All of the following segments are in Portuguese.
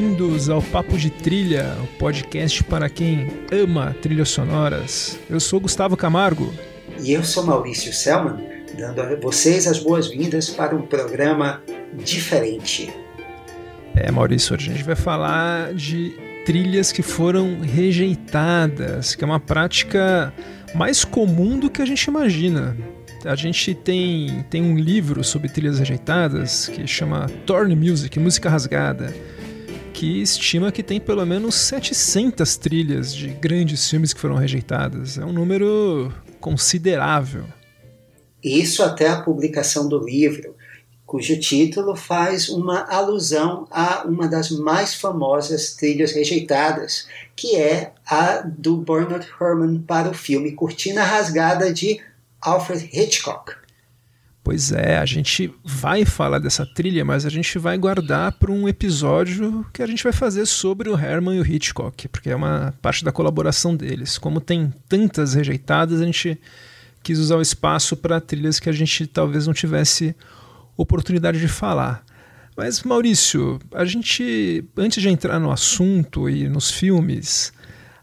Bem-vindos ao Papo de Trilha, o podcast para quem ama trilhas sonoras. Eu sou Gustavo Camargo. E eu sou Maurício Selman, dando a vocês as boas-vindas para um programa diferente. É, Maurício, hoje a gente vai falar de trilhas que foram rejeitadas, que é uma prática mais comum do que a gente imagina. A gente tem, tem um livro sobre trilhas rejeitadas que chama Torn Music, Música Rasgada que estima que tem pelo menos 700 trilhas de grandes filmes que foram rejeitadas. É um número considerável. Isso até a publicação do livro, cujo título faz uma alusão a uma das mais famosas trilhas rejeitadas, que é a do Bernard Herrmann para o filme Cortina Rasgada de Alfred Hitchcock. Pois é, a gente vai falar dessa trilha, mas a gente vai guardar para um episódio que a gente vai fazer sobre o Herman e o Hitchcock, porque é uma parte da colaboração deles. Como tem tantas rejeitadas, a gente quis usar o espaço para trilhas que a gente talvez não tivesse oportunidade de falar. Mas Maurício, a gente antes de entrar no assunto e nos filmes,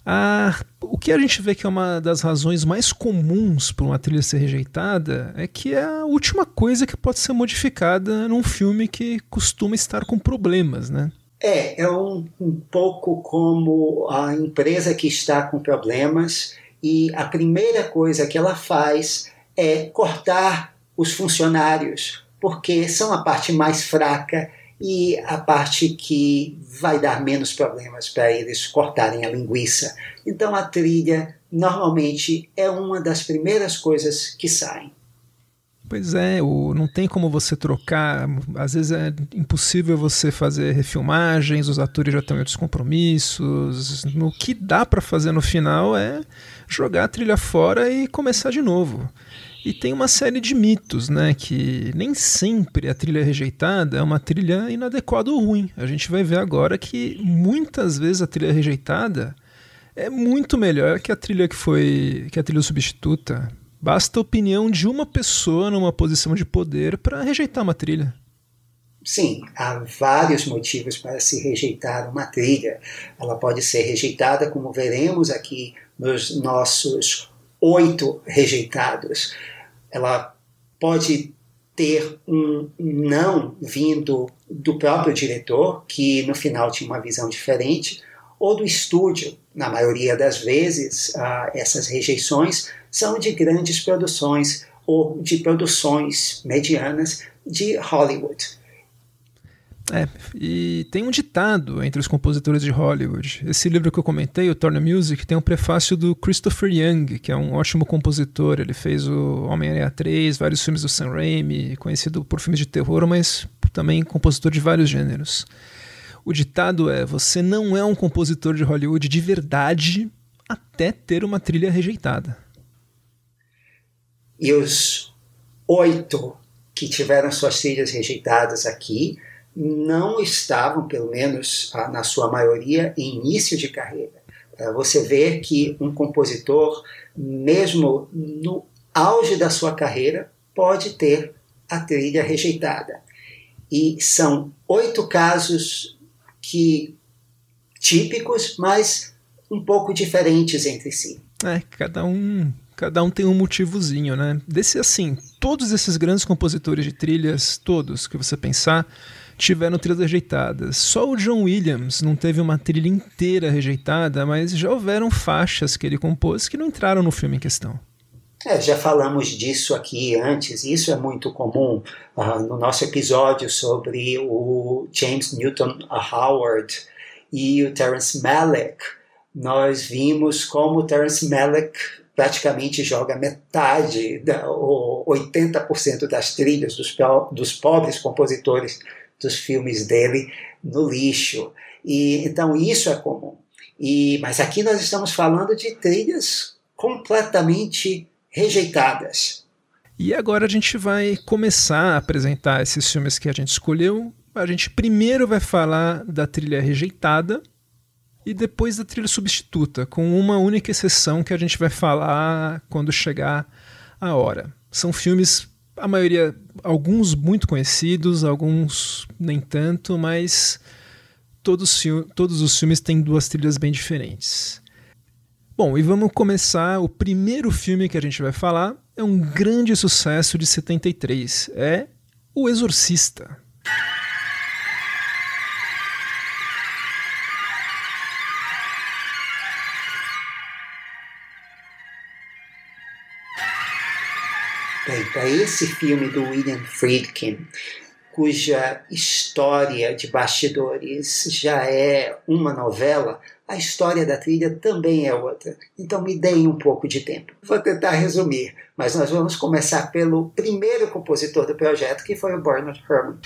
ah, o que a gente vê que é uma das razões mais comuns para uma trilha ser rejeitada é que é a última coisa que pode ser modificada num filme que costuma estar com problemas, né? É, é um, um pouco como a empresa que está com problemas e a primeira coisa que ela faz é cortar os funcionários, porque são a parte mais fraca e a parte que vai dar menos problemas para eles cortarem a linguiça. Então a trilha normalmente é uma das primeiras coisas que saem. Pois é, o, não tem como você trocar. Às vezes é impossível você fazer refilmagens, os atores já em outros compromissos. No que dá para fazer no final é jogar a trilha fora e começar de novo. E tem uma série de mitos, né? Que nem sempre a trilha rejeitada é uma trilha inadequada ou ruim. A gente vai ver agora que muitas vezes a trilha rejeitada é muito melhor que a trilha que foi. que a trilha substituta. Basta a opinião de uma pessoa numa posição de poder para rejeitar uma trilha. Sim, há vários motivos para se rejeitar uma trilha. Ela pode ser rejeitada, como veremos aqui nos nossos oito rejeitados ela pode ter um não vindo do próprio diretor, que no final tinha uma visão diferente, ou do estúdio. Na maioria das vezes, uh, essas rejeições são de grandes produções ou de produções medianas de Hollywood. É, e tem um ditado entre os compositores de Hollywood. Esse livro que eu comentei, o Turner Music, tem um prefácio do Christopher Young, que é um ótimo compositor. Ele fez o Homem-Aranha 3, vários filmes do Sam Raimi, conhecido por filmes de terror, mas também compositor de vários gêneros. O ditado é: você não é um compositor de Hollywood de verdade até ter uma trilha rejeitada. E os oito que tiveram suas trilhas rejeitadas aqui não estavam, pelo menos ah, na sua maioria, em início de carreira. Você vê que um compositor, mesmo no auge da sua carreira, pode ter a trilha rejeitada. E são oito casos que típicos, mas um pouco diferentes entre si. É, cada um, cada um tem um motivozinho, né? Desse assim, todos esses grandes compositores de trilhas, todos que você pensar, tiveram trilhas rejeitadas. Só o John Williams não teve uma trilha inteira rejeitada, mas já houveram faixas que ele compôs que não entraram no filme em questão. É, já falamos disso aqui antes, isso é muito comum uh, no nosso episódio sobre o James Newton Howard e o Terence Malick. Nós vimos como o Terence Malick praticamente joga metade, da, ou 80% das trilhas dos, dos pobres compositores dos filmes dele no lixo. E então isso é comum. E mas aqui nós estamos falando de trilhas completamente rejeitadas. E agora a gente vai começar a apresentar esses filmes que a gente escolheu. A gente primeiro vai falar da trilha rejeitada e depois da trilha substituta, com uma única exceção que a gente vai falar quando chegar a hora. São filmes a maioria, alguns muito conhecidos, alguns nem tanto, mas todos, todos os filmes têm duas trilhas bem diferentes. Bom, e vamos começar. O primeiro filme que a gente vai falar é um grande sucesso de 73. É O Exorcista. Esse filme do William Friedkin, cuja história de bastidores já é uma novela, a história da trilha também é outra. Então me deem um pouco de tempo. Vou tentar resumir, mas nós vamos começar pelo primeiro compositor do projeto, que foi o Bernard Herrmann.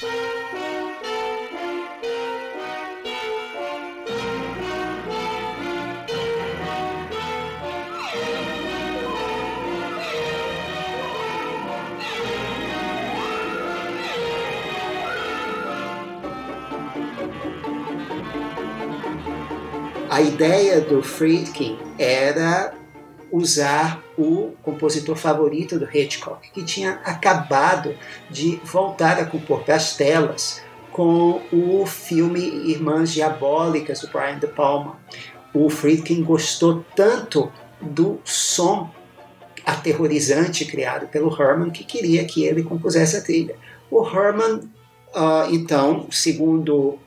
A ideia do Friedkin era usar o compositor favorito do Hitchcock, que tinha acabado de voltar a compor para as telas com o filme Irmãs Diabólicas, do Brian De Palma. O Friedkin gostou tanto do som aterrorizante criado pelo Herman que queria que ele compusesse a trilha. O Herman, uh, então, segundo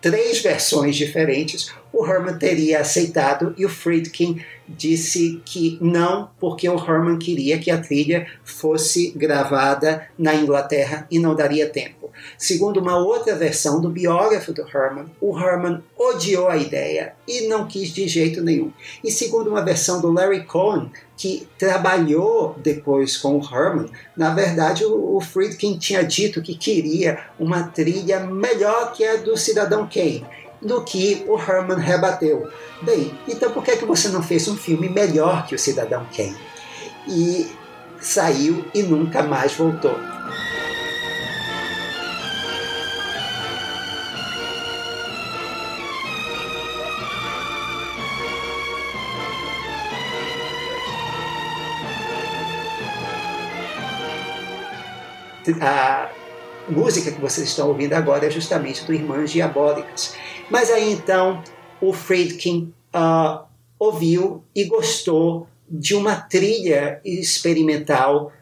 três versões diferentes, o Herman teria aceitado e o Friedkin disse que não, porque o Herman queria que a trilha fosse gravada na Inglaterra e não daria tempo. Segundo uma outra versão do biógrafo do Herman, o Herman odiou a ideia e não quis de jeito nenhum. E segundo uma versão do Larry Cohen, que trabalhou depois com o Herman, na verdade o, Friedkin tinha dito que queria uma trilha melhor que a do Cidadão Kane do que o Herman rebateu. Bem, então por que, é que você não fez um filme melhor que o Cidadão Kane? E saiu e nunca mais voltou. A música que vocês estão ouvindo agora é justamente do Irmãs Diabólicas. Mas aí então o Friedkin uh, ouviu e gostou de uma trilha experimental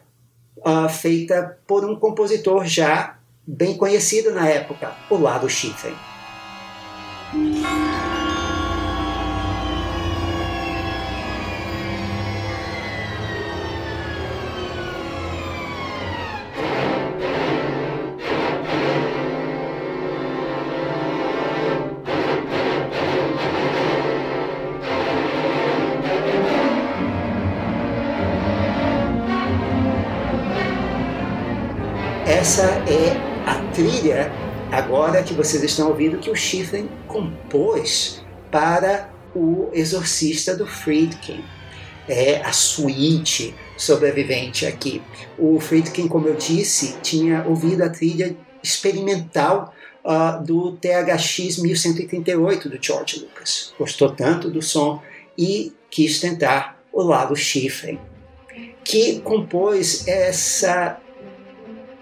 uh, feita por um compositor já bem conhecido na época, o Lado Schifrin. Vocês estão ouvindo que o Schifrin compôs para o Exorcista do Friedkin. É a suíte sobrevivente aqui. O Friedkin, como eu disse, tinha ouvido a trilha experimental uh, do THX 1138 do George Lucas. Gostou tanto do som e quis tentar o lado Schifrin, que compôs essa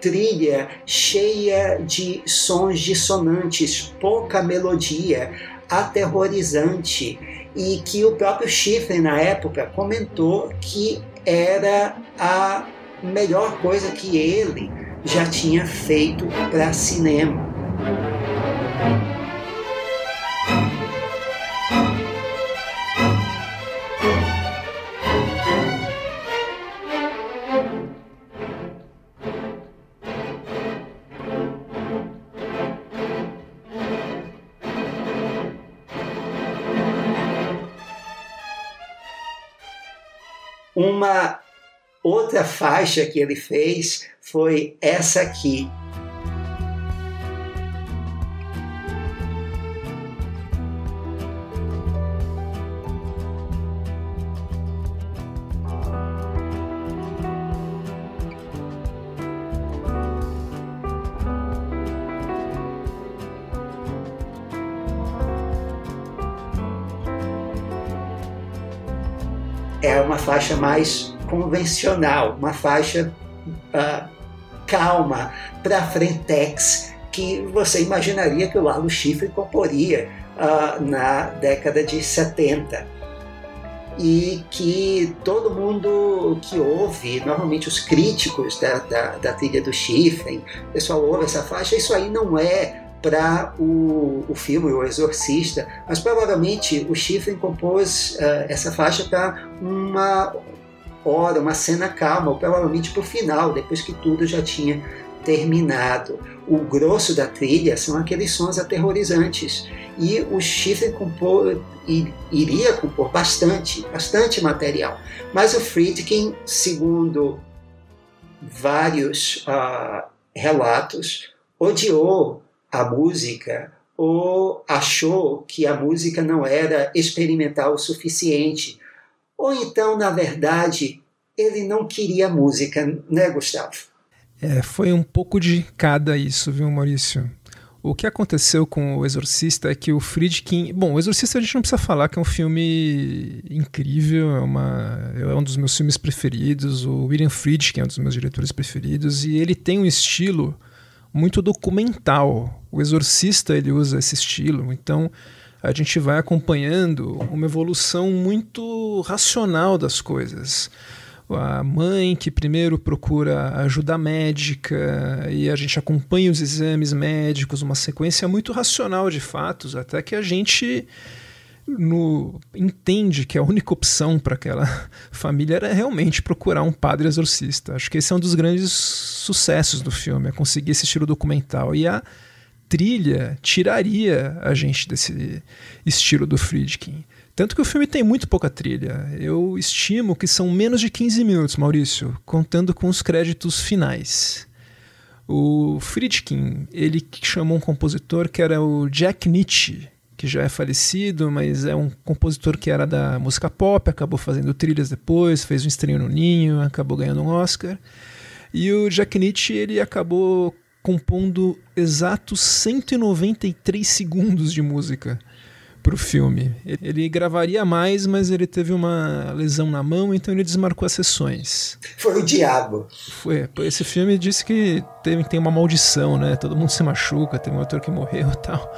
trilha cheia de sons dissonantes, pouca melodia, aterrorizante, e que o próprio Schiffer, na época, comentou que era a melhor coisa que ele já tinha feito para cinema. Uma outra faixa que ele fez foi essa aqui. Faixa mais convencional, uma faixa uh, calma para frentex que você imaginaria que o Lalo Schifrin comporia uh, na década de 70 e que todo mundo que ouve, normalmente os críticos da, da, da trilha do Schifrin, o pessoal ouve essa faixa, isso aí não é para o, o filme O Exorcista, mas provavelmente o Schifrin compôs uh, essa faixa para uma hora, uma cena calma, ou provavelmente para o final, depois que tudo já tinha terminado. O grosso da trilha são aqueles sons aterrorizantes e o Schiffer compor, iria compor bastante, bastante material. Mas o Friedkin, segundo vários uh, relatos, odiou a música ou achou que a música não era experimental o suficiente. Ou então, na verdade, ele não queria música, né, Gustavo? É, foi um pouco de cada isso, viu, Maurício? O que aconteceu com O Exorcista é que o Friedkin. Bom, O Exorcista a gente não precisa falar que é um filme incrível, é, uma, é um dos meus filmes preferidos. O William Friedkin é um dos meus diretores preferidos e ele tem um estilo muito documental. O Exorcista ele usa esse estilo, então a gente vai acompanhando uma evolução muito racional das coisas a mãe que primeiro procura ajuda médica e a gente acompanha os exames médicos, uma sequência muito racional de fatos, até que a gente no, entende que a única opção para aquela família era realmente procurar um padre exorcista. Acho que esse é um dos grandes sucessos do filme, é conseguir esse estilo documental. E a trilha tiraria a gente desse estilo do Friedkin. Tanto que o filme tem muito pouca trilha. Eu estimo que são menos de 15 minutos, Maurício, contando com os créditos finais. O Friedkin, ele chamou um compositor que era o Jack Nietzsche, que já é falecido, mas é um compositor que era da música pop, acabou fazendo trilhas depois, fez um estranho no ninho, acabou ganhando um Oscar. E o Jack Nietzsche, ele acabou compondo exatos 193 segundos de música para o filme. Ele gravaria mais, mas ele teve uma lesão na mão, então ele desmarcou as sessões. Foi o diabo. Foi. Esse filme disse que tem, tem uma maldição, né? Todo mundo se machuca, tem um ator que morreu e tal.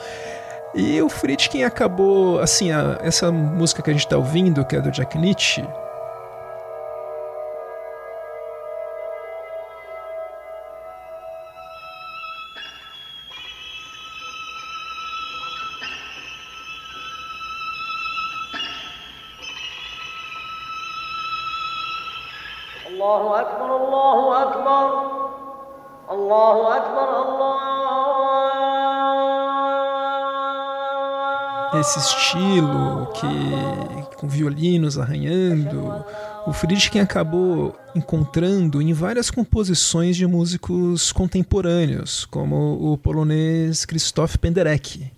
E o Friedkin acabou, assim, a, essa música que a gente está ouvindo, que é do Jack Nietzsche, الله أكبر الله أكبر الله أكبر الله esse estilo que com violinos arranhando, o Friedkin acabou encontrando em várias composições de músicos contemporâneos, como o polonês Krzysztof Penderecki.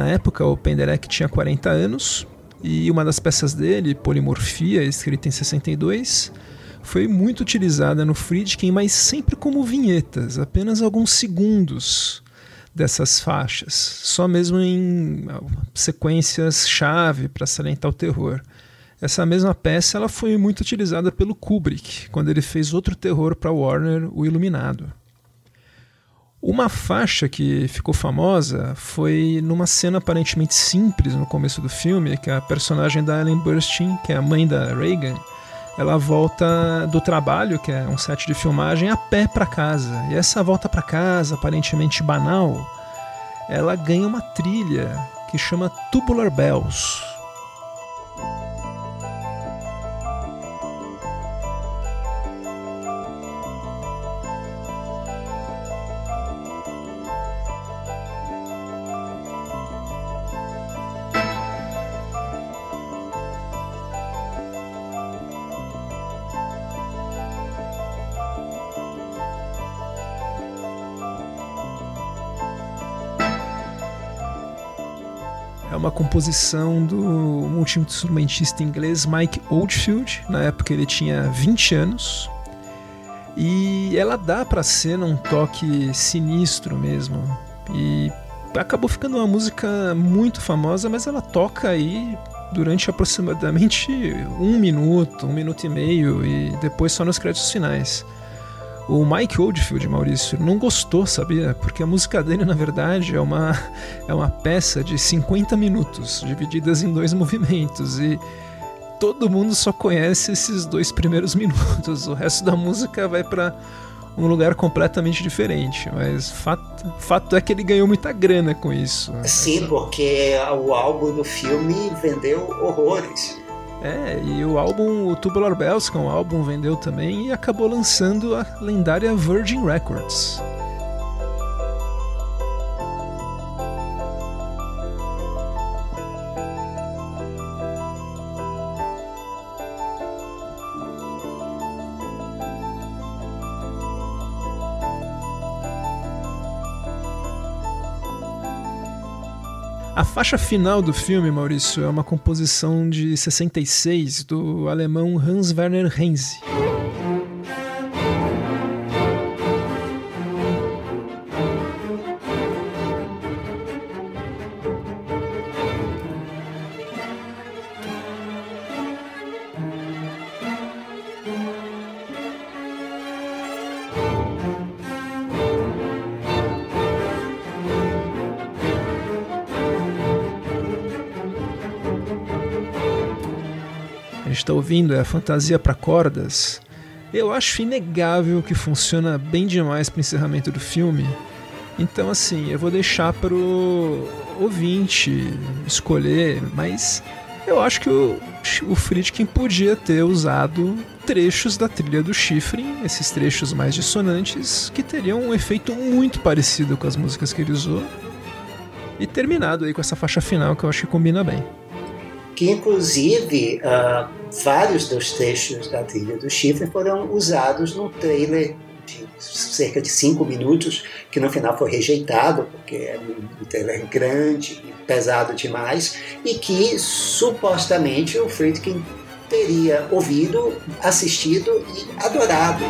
Na época, o Penderek tinha 40 anos e uma das peças dele, Polimorfia, escrita em 62, foi muito utilizada no Friedkin, mas sempre como vinhetas, apenas alguns segundos dessas faixas, só mesmo em sequências chave para salientar o terror. Essa mesma peça ela foi muito utilizada pelo Kubrick, quando ele fez outro terror para Warner, O Iluminado. Uma faixa que ficou famosa foi numa cena aparentemente simples no começo do filme, que a personagem da Ellen Burstyn, que é a mãe da Reagan, ela volta do trabalho, que é um set de filmagem, a pé para casa. E essa volta para casa, aparentemente banal, ela ganha uma trilha que chama Tubular Bells. Composição do multi-instrumentista inglês Mike Oldfield. Na época ele tinha 20 anos. E ela dá pra cena um toque sinistro mesmo. E acabou ficando uma música muito famosa, mas ela toca aí durante aproximadamente um minuto, um minuto e meio, e depois só nos créditos finais. O Mike Oldfield, Maurício, não gostou, sabia? Porque a música dele, na verdade, é uma, é uma peça de 50 minutos, divididas em dois movimentos, e todo mundo só conhece esses dois primeiros minutos. O resto da música vai para um lugar completamente diferente. Mas fato, fato é que ele ganhou muita grana com isso. Sim, porque o álbum do filme vendeu horrores. É, e o álbum, o Tubular Bells, que é um álbum, vendeu também e acabou lançando a lendária Virgin Records. A faixa final do filme, Maurício, é uma composição de 66 do alemão Hans Werner Henze. Está ouvindo é a Fantasia para Cordas. Eu acho inegável que funciona bem demais para encerramento do filme. Então, assim, eu vou deixar para o ouvinte escolher, mas eu acho que o, o Friedkin podia ter usado trechos da trilha do Schifrin, esses trechos mais dissonantes, que teriam um efeito muito parecido com as músicas que ele usou, e terminado aí com essa faixa final que eu acho que combina bem que inclusive uh, vários dos trechos da trilha do Chifre foram usados no trailer de cerca de cinco minutos, que no final foi rejeitado, porque é um trailer grande e pesado demais, e que supostamente o Friedkin teria ouvido, assistido e adorado.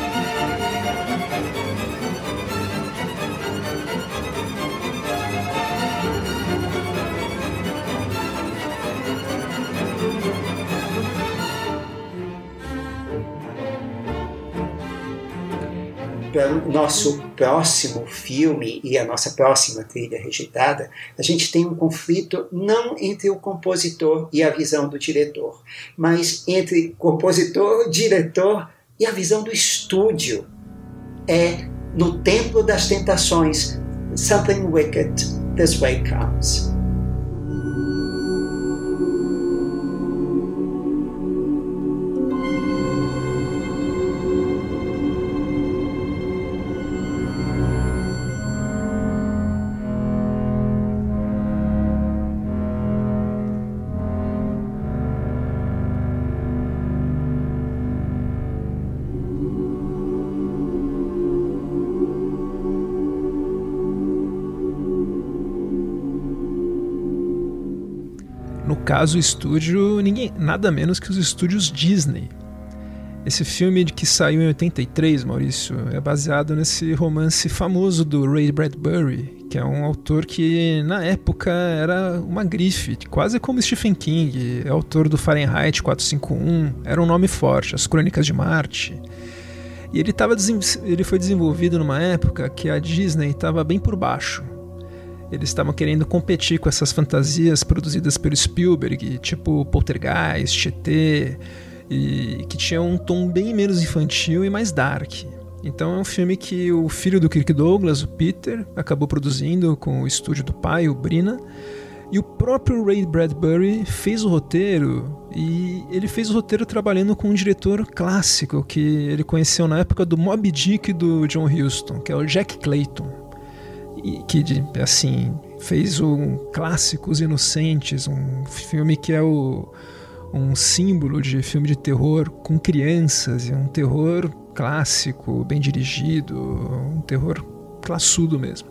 O nosso próximo filme e a nossa próxima trilha rejeitada, a gente tem um conflito não entre o compositor e a visão do diretor, mas entre compositor, diretor e a visão do estúdio. É no Templo das Tentações, Something Wicked, This Way Comes. Caso, o estúdio, ninguém, nada menos que os estúdios Disney. Esse filme que saiu em 83, Maurício, é baseado nesse romance famoso do Ray Bradbury, que é um autor que na época era uma grife, quase como Stephen King, é autor do Fahrenheit 451, era um nome forte, As Crônicas de Marte. E ele, tava, ele foi desenvolvido numa época que a Disney estava bem por baixo. Eles estavam querendo competir com essas fantasias produzidas pelo Spielberg, tipo Poltergeist, ET, e que tinham um tom bem menos infantil e mais dark. Então é um filme que o filho do Kirk Douglas, o Peter, acabou produzindo com o estúdio do pai, o Brina, e o próprio Ray Bradbury fez o roteiro e ele fez o roteiro trabalhando com um diretor clássico que ele conheceu na época do Moby Dick do John Huston, que é o Jack Clayton e que assim fez um clássicos inocentes, um filme que é o, um símbolo de filme de terror com crianças e um terror clássico, bem dirigido, um terror classudo mesmo.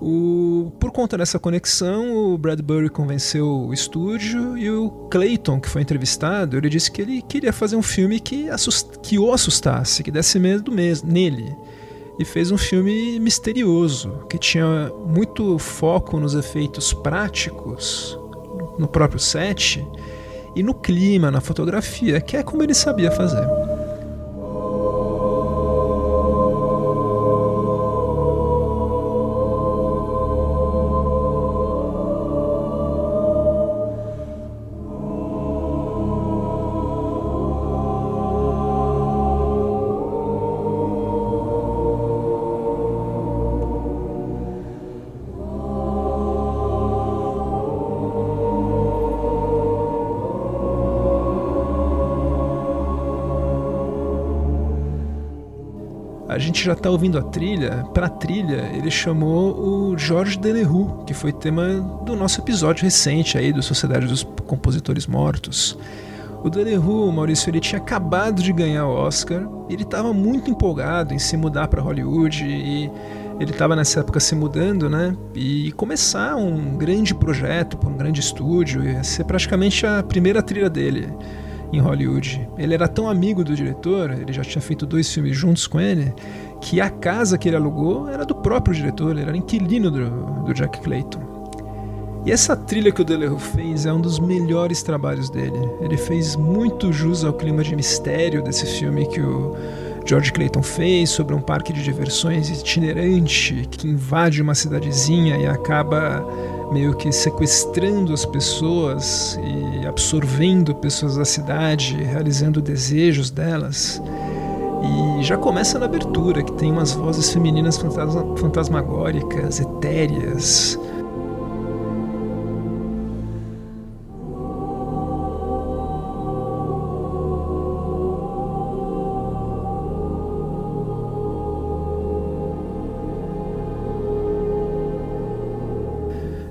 O, por conta dessa conexão, o Bradbury convenceu o estúdio e o Clayton, que foi entrevistado, ele disse que ele queria fazer um filme que, assust, que o assustasse, que desse medo mesmo nele. E fez um filme misterioso, que tinha muito foco nos efeitos práticos, no próprio set, e no clima, na fotografia, que é como ele sabia fazer. Gente já está ouvindo a trilha, para a trilha ele chamou o Georges Delerue, que foi tema do nosso episódio recente aí do Sociedade dos Compositores Mortos. O Delerue, Maurício, ele tinha acabado de ganhar o Oscar, ele estava muito empolgado em se mudar para Hollywood e ele estava nessa época se mudando, né? E começar um grande projeto para um grande estúdio, ia ser praticamente a primeira trilha dele em Hollywood. Ele era tão amigo do diretor, ele já tinha feito dois filmes juntos com ele, que a casa que ele alugou era do próprio diretor, ele era inquilino do, do Jack Clayton. E essa trilha que o Delerue fez é um dos melhores trabalhos dele. Ele fez muito jus ao clima de mistério desse filme que o George Clayton fez sobre um parque de diversões itinerante que invade uma cidadezinha e acaba meio que sequestrando as pessoas e absorvendo pessoas da cidade, realizando desejos delas. E já começa na abertura, que tem umas vozes femininas fantasma fantasmagóricas, etéreas.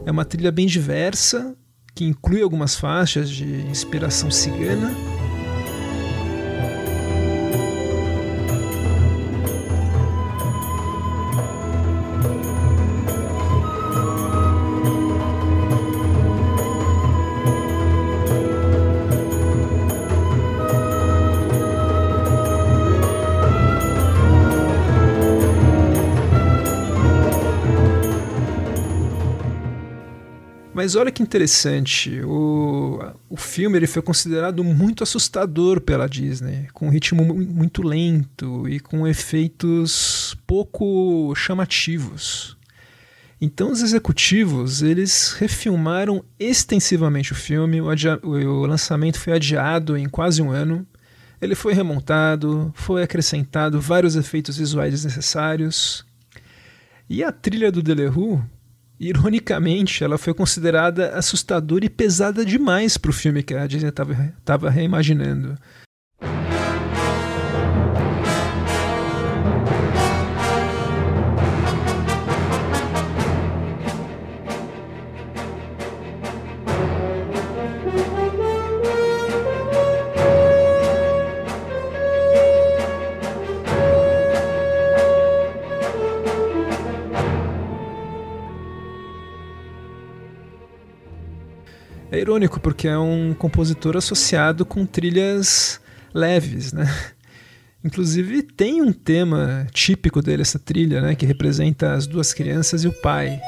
É uma trilha bem diversa, que inclui algumas faixas de inspiração cigana Mas olha que interessante, o, o filme ele foi considerado muito assustador pela Disney, com um ritmo muito lento e com efeitos pouco chamativos. Então os executivos eles refilmaram extensivamente o filme, o, o lançamento foi adiado em quase um ano. Ele foi remontado, foi acrescentado vários efeitos visuais desnecessários. E a trilha do Delerue Ironicamente, ela foi considerada assustadora e pesada demais para o filme que a Disney estava reimaginando. É irônico porque é um compositor associado com trilhas leves, né? Inclusive tem um tema típico dele essa trilha, né, que representa as duas crianças e o pai.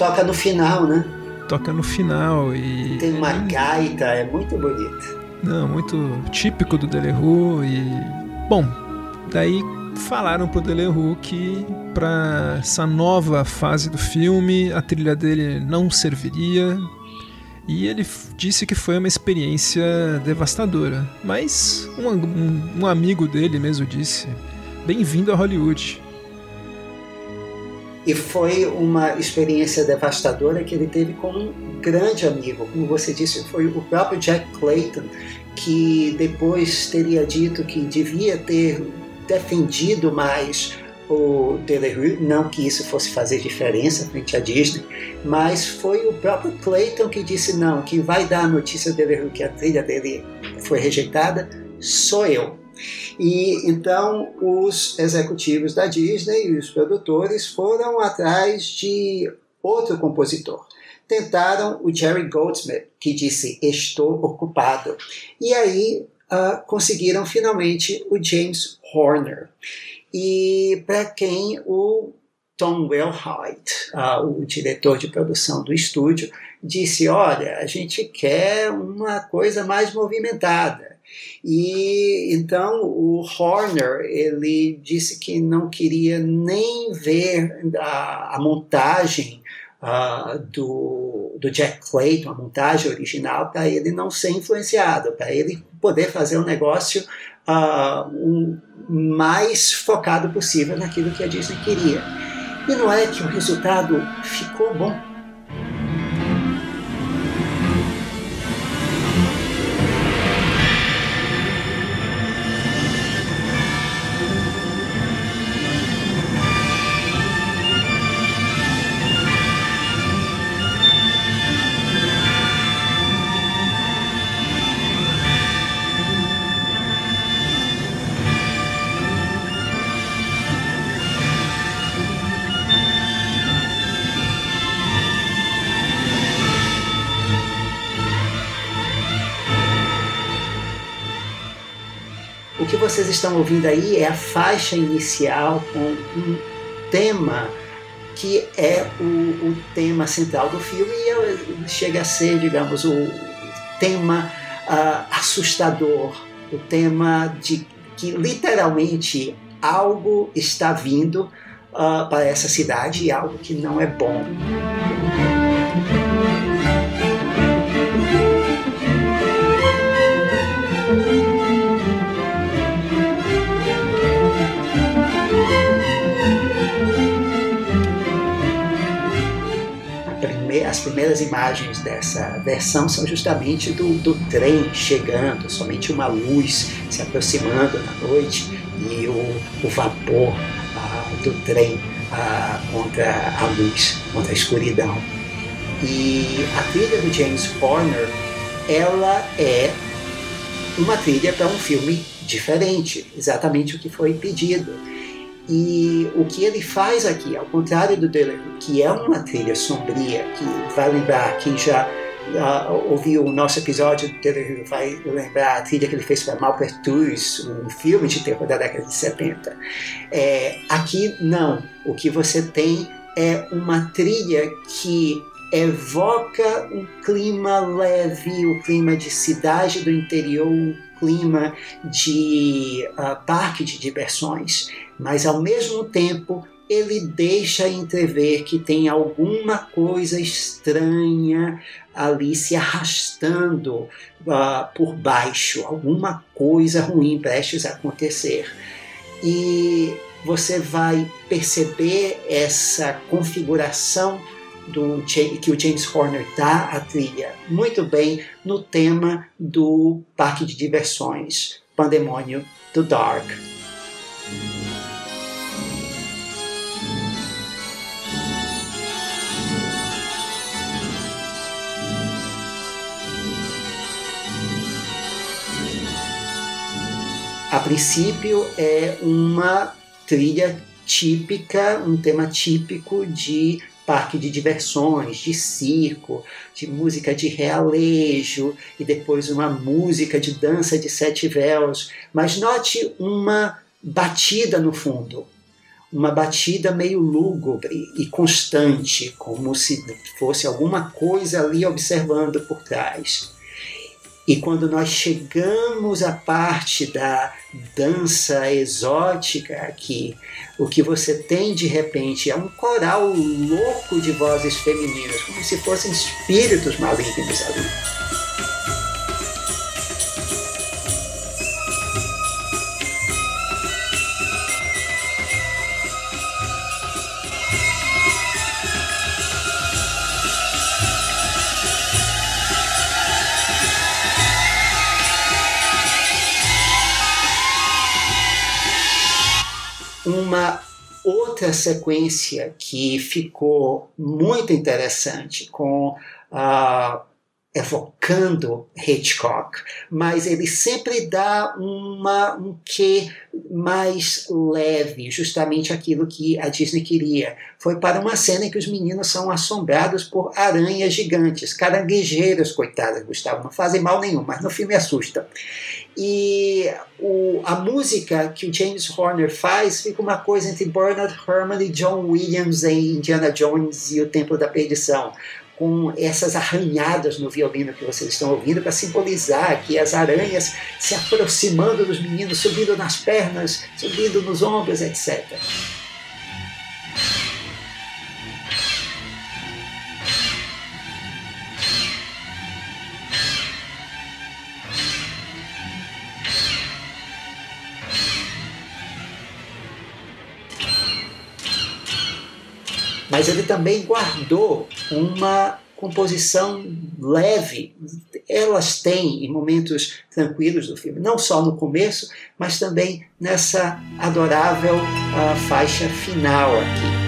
Toca no final, né? Toca no final e. Tem uma gaita, é muito bonito. Não, muito típico do Delerue e. Bom, daí falaram pro Delerue que para essa nova fase do filme a trilha dele não serviria. E ele disse que foi uma experiência devastadora. Mas um, um, um amigo dele mesmo disse: Bem-vindo a Hollywood. E foi uma experiência devastadora que ele teve com um grande amigo. Como você disse, foi o próprio Jack Clayton, que depois teria dito que devia ter defendido mais o Delerue, não que isso fosse fazer diferença frente à Disney, mas foi o próprio Clayton que disse não, que vai dar a notícia ao Delerue que a trilha dele foi rejeitada, sou eu. E então os executivos da Disney e os produtores foram atrás de outro compositor. Tentaram o Jerry Goldsmith, que disse estou ocupado. E aí uh, conseguiram finalmente o James Horner. E para quem o Tom Wellhite, uh, o diretor de produção do estúdio, disse: Olha, a gente quer uma coisa mais movimentada. E então o Horner ele disse que não queria nem ver a, a montagem uh, do, do Jack Clayton, a montagem original, para ele não ser influenciado, para ele poder fazer um negócio uh, um, mais focado possível naquilo que a Disney queria. E não é que o resultado ficou bom. Vocês estão ouvindo aí é a faixa inicial com um tema que é o, o tema central do filme e é, chega a ser, digamos, o tema uh, assustador, o tema de que literalmente algo está vindo uh, para essa cidade e algo que não é bom. As primeiras imagens dessa versão são justamente do, do trem chegando, somente uma luz se aproximando na noite e o, o vapor ah, do trem ah, contra a luz, contra a escuridão. E a trilha do James Horner, ela é uma trilha para um filme diferente, exatamente o que foi pedido e o que ele faz aqui, ao contrário do Dele, que é uma trilha sombria, que vai lembrar quem já uh, ouviu o nosso episódio do Dele, vai lembrar a trilha que ele fez para Malpertus, um filme de terror da década de 70. É, aqui não, o que você tem é uma trilha que evoca um clima leve, o um clima de cidade do interior, um clima de uh, parque de diversões mas ao mesmo tempo ele deixa entrever que tem alguma coisa estranha ali se arrastando uh, por baixo, alguma coisa ruim prestes a acontecer. E você vai perceber essa configuração do, que o James Horner dá à trilha muito bem no tema do parque de diversões Pandemônio do Dark. A princípio é uma trilha típica, um tema típico de parque de diversões, de circo, de música de realejo e depois uma música de dança de sete véus. Mas note uma batida no fundo, uma batida meio lúgubre e constante, como se fosse alguma coisa ali observando por trás. E quando nós chegamos à parte da dança exótica aqui, o que você tem de repente é um coral louco de vozes femininas, como se fossem espíritos malignos ali. Outra sequência que ficou muito interessante com uh, evocando Hitchcock, mas ele sempre dá uma, um quê mais leve, justamente aquilo que a Disney queria. Foi para uma cena em que os meninos são assombrados por aranhas gigantes, caranguejeiras, coitadas, Gustavo, não fazem mal nenhum, mas no filme assusta. E o, a música que o James Horner faz fica uma coisa entre Bernard Herrmann e John Williams em Indiana Jones e o Templo da Perdição com essas arranhadas no violino que vocês estão ouvindo para simbolizar que as aranhas se aproximando dos meninos, subindo nas pernas, subindo nos ombros, etc. mas ele também guardou uma composição leve. Elas têm em momentos tranquilos do filme, não só no começo, mas também nessa adorável uh, faixa final aqui.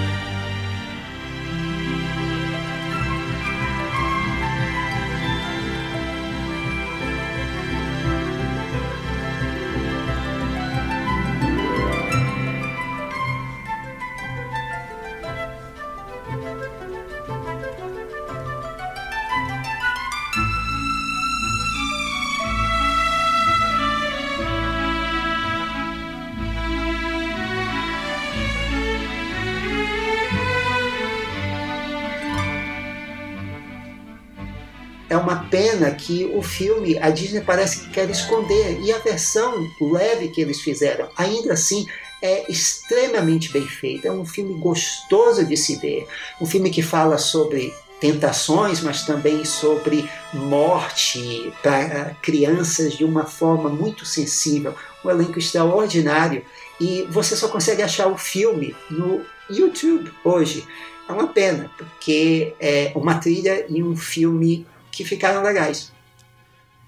Pena que o filme, a Disney parece que quer esconder, e a versão leve que eles fizeram, ainda assim, é extremamente bem feita. É um filme gostoso de se ver, um filme que fala sobre tentações, mas também sobre morte para crianças de uma forma muito sensível. Um elenco extraordinário e você só consegue achar o filme no YouTube hoje. É uma pena, porque é uma trilha e um filme que ficaram legais.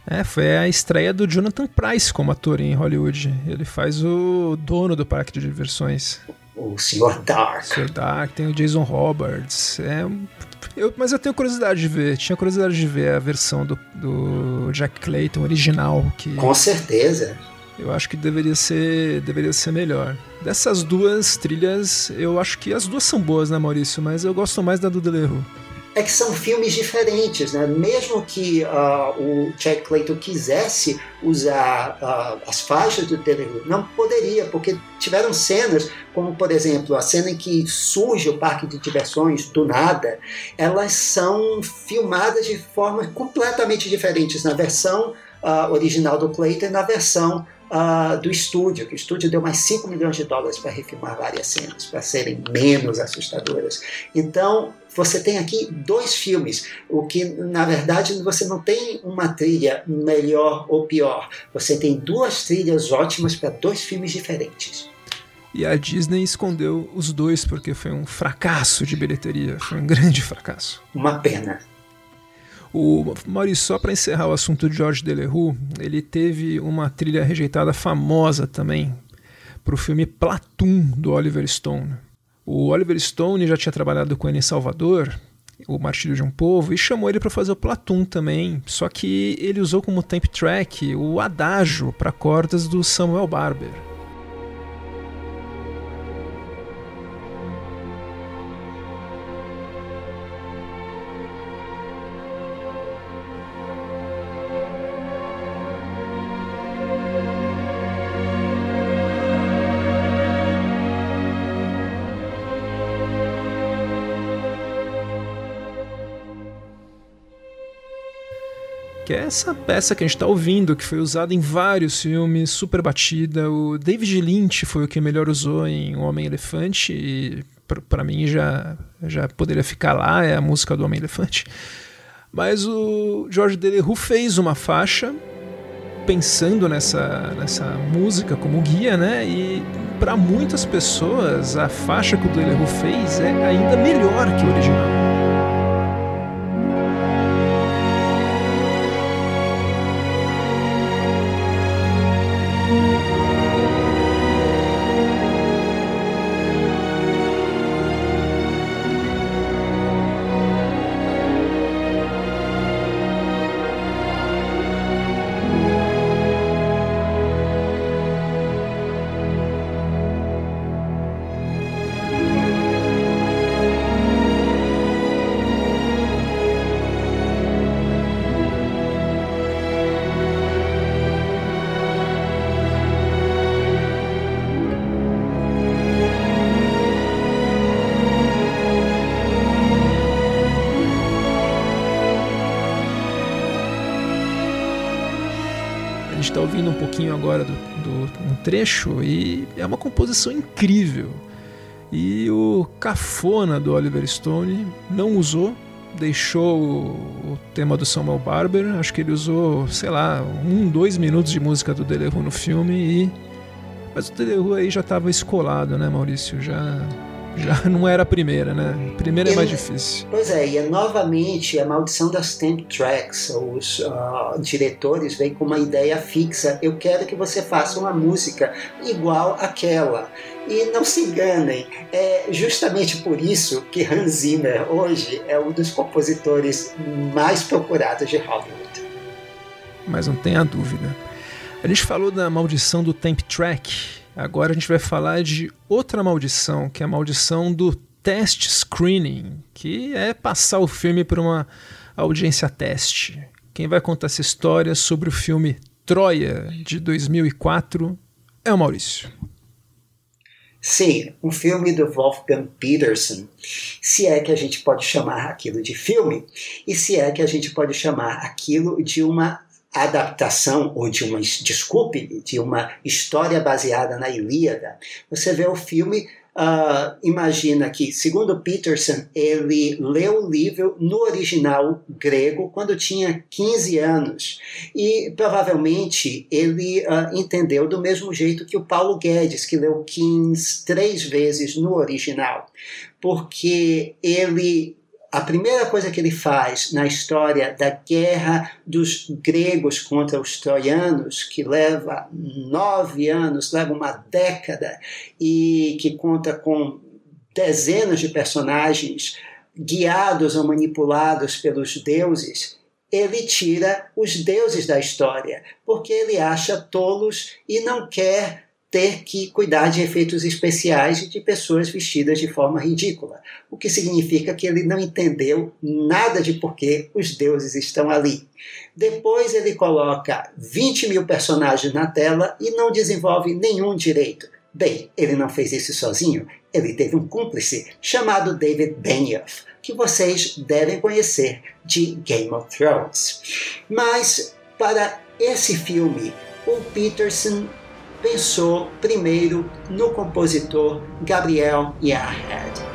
É, foi a estreia do Jonathan Price como ator em Hollywood. Ele faz o dono do parque de diversões. O Sr. Dark. O Sr. Dark, tem o Jason Roberts. É, eu, mas eu tenho curiosidade de ver. Tinha curiosidade de ver a versão do, do Jack Clayton original. Que Com certeza. Eu acho que deveria ser, deveria ser melhor. Dessas duas trilhas, eu acho que as duas são boas, né, Maurício? Mas eu gosto mais da do Delerue é que são filmes diferentes, né? Mesmo que uh, o Jack Clayton quisesse usar uh, as faixas do Taylor não poderia, porque tiveram cenas, como por exemplo a cena em que surge o parque de diversões do nada, elas são filmadas de formas completamente diferentes na versão uh, original do Clayton e na versão uh, do estúdio, que o estúdio deu mais 5 milhões de dólares para refilmar várias cenas, para serem menos assustadoras. Então, você tem aqui dois filmes, o que na verdade você não tem uma trilha melhor ou pior, você tem duas trilhas ótimas para dois filmes diferentes. E a Disney escondeu os dois porque foi um fracasso de bilheteria, foi um grande fracasso. Uma pena. O Maurício, só para encerrar o assunto de George Delerue, ele teve uma trilha rejeitada famosa também para o filme Platoon do Oliver Stone. O Oliver Stone já tinha trabalhado com ele em Salvador, o Martírio de um Povo, e chamou ele para fazer o Platoon também. Só que ele usou como temp track o adágio para cordas do Samuel Barber. Essa peça que a gente está ouvindo, que foi usada em vários filmes, super batida. O David Lynch foi o que melhor usou em O Homem-Elefante, e para mim já, já poderia ficar lá, é a música do Homem-Elefante. Mas o George Delerue fez uma faixa pensando nessa, nessa música como guia, né? E para muitas pessoas a faixa que o Delerue fez é ainda melhor que o original. Ouvindo um pouquinho agora do, do, um trecho e é uma composição incrível. E o cafona do Oliver Stone não usou, deixou o, o tema do Samuel Barber. Acho que ele usou, sei lá, um, dois minutos de música do Delerue no filme e. Mas o Delerue aí já estava escolado, né, Maurício? Já já não era a primeira, né? A primeira é mais difícil. Pois é, e é novamente a maldição das temp tracks. Os uh, diretores vêm com uma ideia fixa. Eu quero que você faça uma música igual àquela. E não se enganem, é justamente por isso que Hans Zimmer hoje é um dos compositores mais procurados de Hollywood. Mas não tenha dúvida. A gente falou da maldição do temp track Agora a gente vai falar de outra maldição, que é a maldição do test screening, que é passar o filme para uma audiência teste. Quem vai contar essa história sobre o filme Troia de 2004 é o Maurício. Sim, um filme do Wolfgang Peterson, se é que a gente pode chamar aquilo de filme, e se é que a gente pode chamar aquilo de uma adaptação, ou de uma, desculpe, de uma história baseada na Ilíada, você vê o filme, uh, imagina que, segundo Peterson, ele leu o livro no original grego quando tinha 15 anos, e provavelmente ele uh, entendeu do mesmo jeito que o Paulo Guedes, que leu Kings três vezes no original, porque ele a primeira coisa que ele faz na história da guerra dos gregos contra os troianos, que leva nove anos, leva uma década, e que conta com dezenas de personagens guiados ou manipulados pelos deuses, ele tira os deuses da história, porque ele acha tolos e não quer ter que cuidar de efeitos especiais e de pessoas vestidas de forma ridícula, o que significa que ele não entendeu nada de por que os deuses estão ali. Depois ele coloca 20 mil personagens na tela e não desenvolve nenhum direito. Bem, ele não fez isso sozinho, ele teve um cúmplice chamado David Benioff, que vocês devem conhecer de Game of Thrones. Mas, para esse filme, o Peterson pensou primeiro no compositor Gabriel Yahed.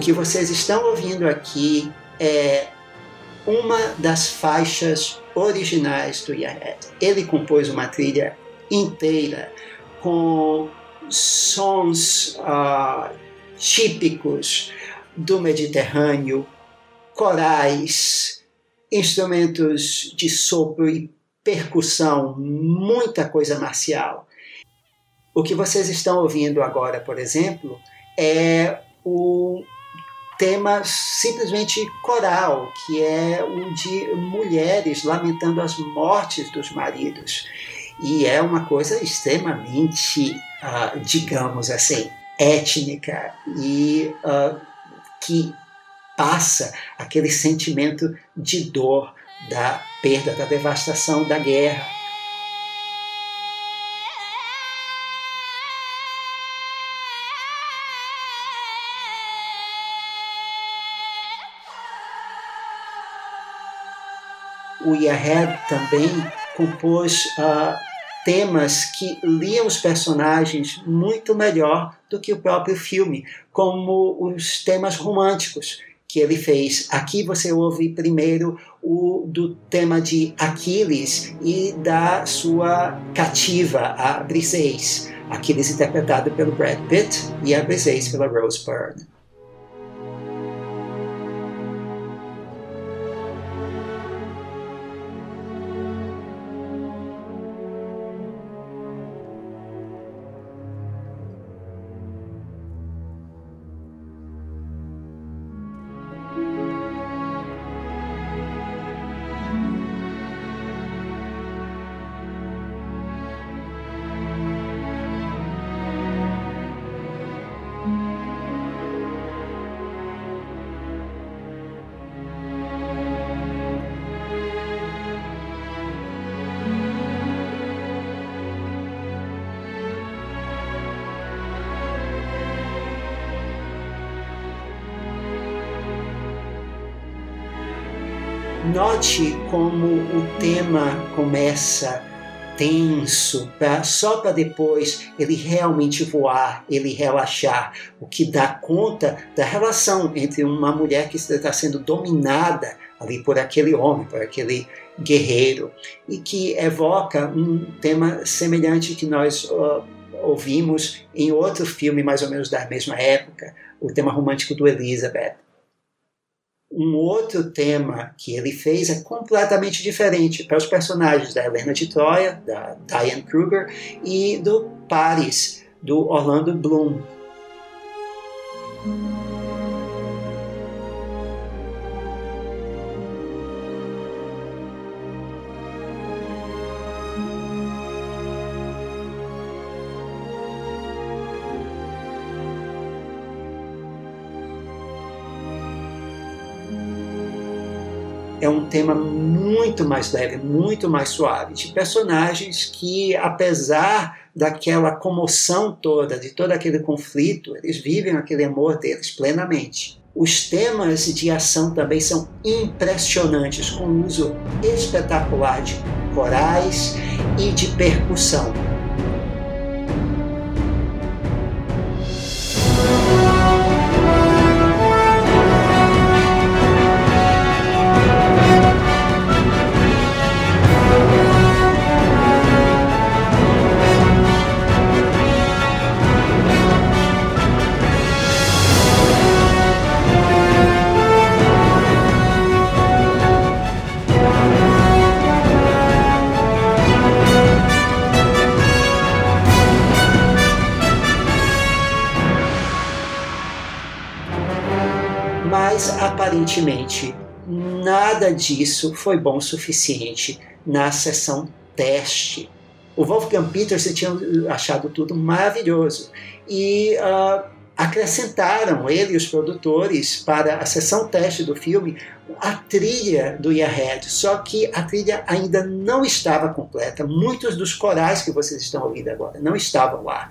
Que vocês estão ouvindo aqui é uma das faixas originais do Yahed. Ele compôs uma trilha inteira com sons uh, típicos do Mediterrâneo, corais, instrumentos de sopro e percussão, muita coisa marcial. O que vocês estão ouvindo agora, por exemplo, é o tema simplesmente coral, que é o de mulheres lamentando as mortes dos maridos. E é uma coisa extremamente, uh, digamos assim, étnica e uh, que passa aquele sentimento de dor da perda, da devastação da guerra. O Yahed também compôs uh, temas que liam os personagens muito melhor do que o próprio filme, como os temas românticos que ele fez. Aqui você ouve primeiro o do tema de Aquiles e da sua cativa, a Briseis. Aquiles interpretado pelo Brad Pitt e a Briseis pela Rose Byrne. Note como o tema começa tenso, pra, só para depois ele realmente voar, ele relaxar, o que dá conta da relação entre uma mulher que está sendo dominada ali por aquele homem, por aquele guerreiro, e que evoca um tema semelhante que nós uh, ouvimos em outro filme mais ou menos da mesma época, o tema romântico do Elizabeth. Um outro tema que ele fez é completamente diferente para os personagens da Helena de Troia, da Diane Kruger, e do Paris, do Orlando Bloom. É um tema muito mais leve, muito mais suave, de personagens que, apesar daquela comoção toda, de todo aquele conflito, eles vivem aquele amor deles plenamente. Os temas de ação também são impressionantes, com uso espetacular de corais e de percussão. Aparentemente nada disso foi bom o suficiente na sessão teste. O Wolfgang Petersen tinha achado tudo maravilhoso e uh, acrescentaram ele e os produtores para a sessão teste do filme a trilha do Yahed, só que a trilha ainda não estava completa. Muitos dos corais que vocês estão ouvindo agora não estavam lá.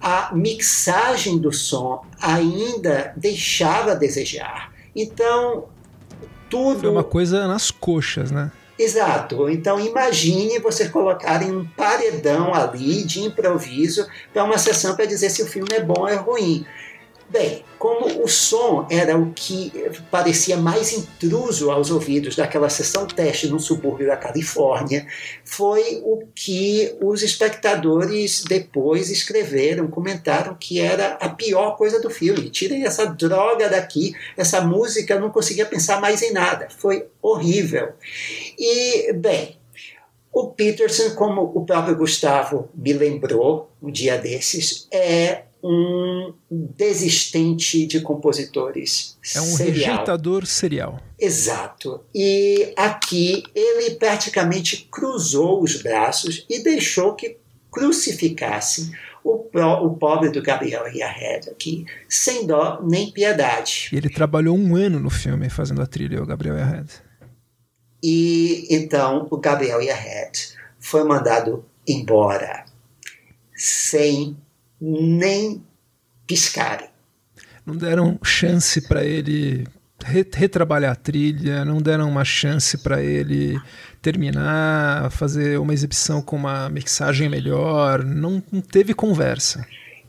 A mixagem do som ainda deixava a desejar. Então, tudo. Foi uma coisa nas coxas, né? Exato. Então imagine você colocarem um paredão ali de improviso para uma sessão para dizer se o filme é bom ou é ruim. Bem, como o som era o que parecia mais intruso aos ouvidos daquela sessão teste no subúrbio da Califórnia, foi o que os espectadores depois escreveram, comentaram que era a pior coisa do filme. Tirem essa droga daqui, essa música, não conseguia pensar mais em nada. Foi horrível. E, bem, o Peterson, como o próprio Gustavo me lembrou um dia desses, é um desistente de compositores. É um serial. rejeitador serial. Exato. E aqui ele praticamente cruzou os braços e deixou que crucificassem o, o pobre do Gabriel Yahed aqui, sem dó nem piedade. E ele trabalhou um ano no filme fazendo a trilha, o Gabriel Yahed. E então o Gabriel Yahed foi mandado embora sem nem piscarem. Não deram chance para ele retrabalhar a trilha, não deram uma chance para ele terminar, fazer uma exibição com uma mixagem melhor, não, não teve conversa.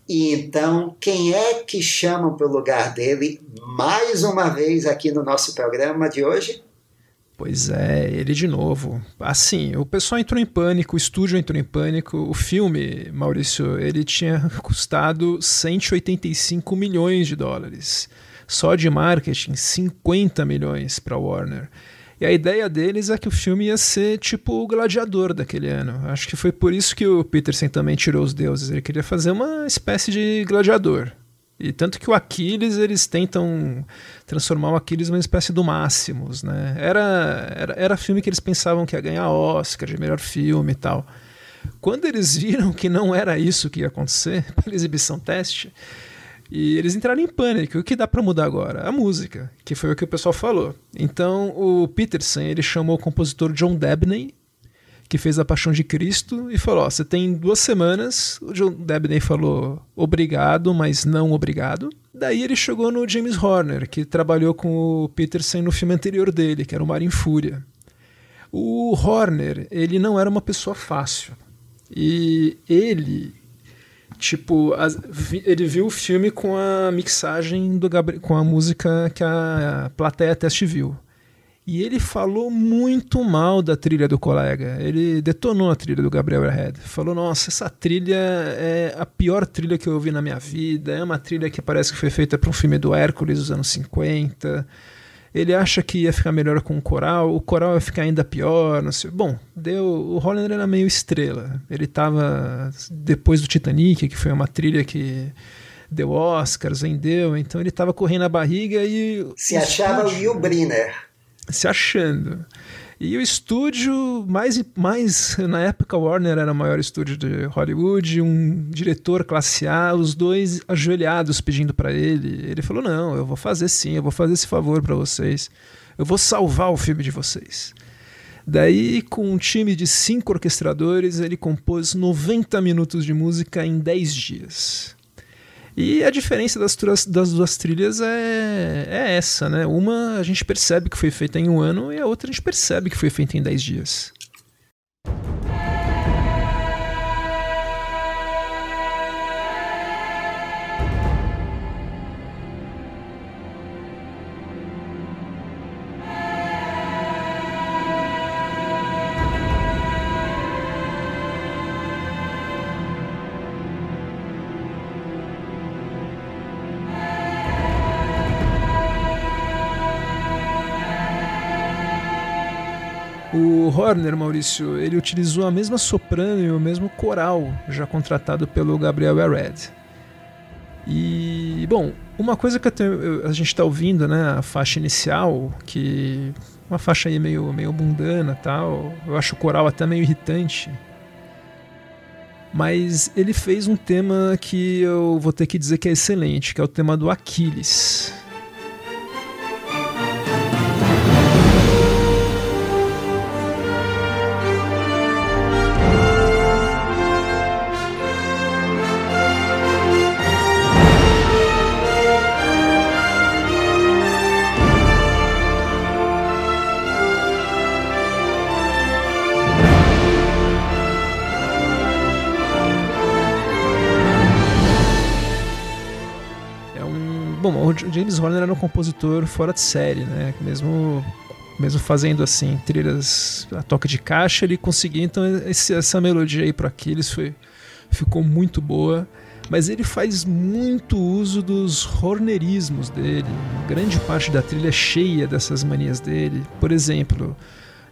E então, quem é que chamam para o lugar dele mais uma vez aqui no nosso programa de hoje? Pois é, ele de novo. Assim, o pessoal entrou em pânico, o estúdio entrou em pânico. O filme, Maurício, ele tinha custado 185 milhões de dólares. Só de marketing, 50 milhões para Warner. E a ideia deles é que o filme ia ser tipo o gladiador daquele ano. Acho que foi por isso que o Peterson também tirou os deuses. Ele queria fazer uma espécie de gladiador. E tanto que o Aquiles, eles tentam transformar o Aquiles numa espécie do Máximos, né? Era, era, era filme que eles pensavam que ia ganhar Oscar de melhor filme e tal. Quando eles viram que não era isso que ia acontecer, pela exibição teste, e eles entraram em pânico. O que dá para mudar agora? A música, que foi o que o pessoal falou. Então o Peterson ele chamou o compositor John Debney que fez a Paixão de Cristo, e falou: você tem duas semanas. O John Debney falou obrigado, mas não obrigado. Daí ele chegou no James Horner, que trabalhou com o Peterson no filme anterior dele, que era o Mar em Fúria. O Horner, ele não era uma pessoa fácil. E ele, tipo, as, ele viu o filme com a mixagem do Gabriel, com a música que a plateia teste viu. E ele falou muito mal da trilha do colega. Ele detonou a trilha do Gabriel Airhead. Falou: Nossa, essa trilha é a pior trilha que eu ouvi na minha vida. É uma trilha que parece que foi feita para um filme do Hércules dos anos 50. Ele acha que ia ficar melhor com o coral, o coral ia ficar ainda pior. Não sei. Bom, deu, o Holland era meio estrela. Ele estava depois do Titanic, que foi uma trilha que deu Oscars, vendeu, então ele estava correndo a barriga e. Se achava o Will Briner se achando. E o estúdio, mais, mais na época, Warner era o maior estúdio de Hollywood, um diretor classe A, os dois ajoelhados pedindo para ele. Ele falou: Não, eu vou fazer sim, eu vou fazer esse favor para vocês, eu vou salvar o filme de vocês. Daí, com um time de cinco orquestradores, ele compôs 90 minutos de música em 10 dias. E a diferença das, das duas trilhas é, é essa, né? Uma a gente percebe que foi feita em um ano e a outra a gente percebe que foi feita em dez dias. Horner, Maurício, ele utilizou a mesma soprano e o mesmo coral já contratado pelo Gabriel Yared. E, bom, uma coisa que tenho, a gente está ouvindo, né, a faixa inicial, que uma faixa aí meio, meio mundana tal, eu acho o coral até meio irritante. Mas ele fez um tema que eu vou ter que dizer que é excelente, que é o tema do Aquiles. James Horner era um compositor fora de série, né? Mesmo mesmo fazendo assim trilhas a toque de caixa, ele conseguia então esse, essa melodia aí para Aquiles foi ficou muito boa. Mas ele faz muito uso dos hornerismos dele. Grande parte da trilha é cheia dessas manias dele. Por exemplo,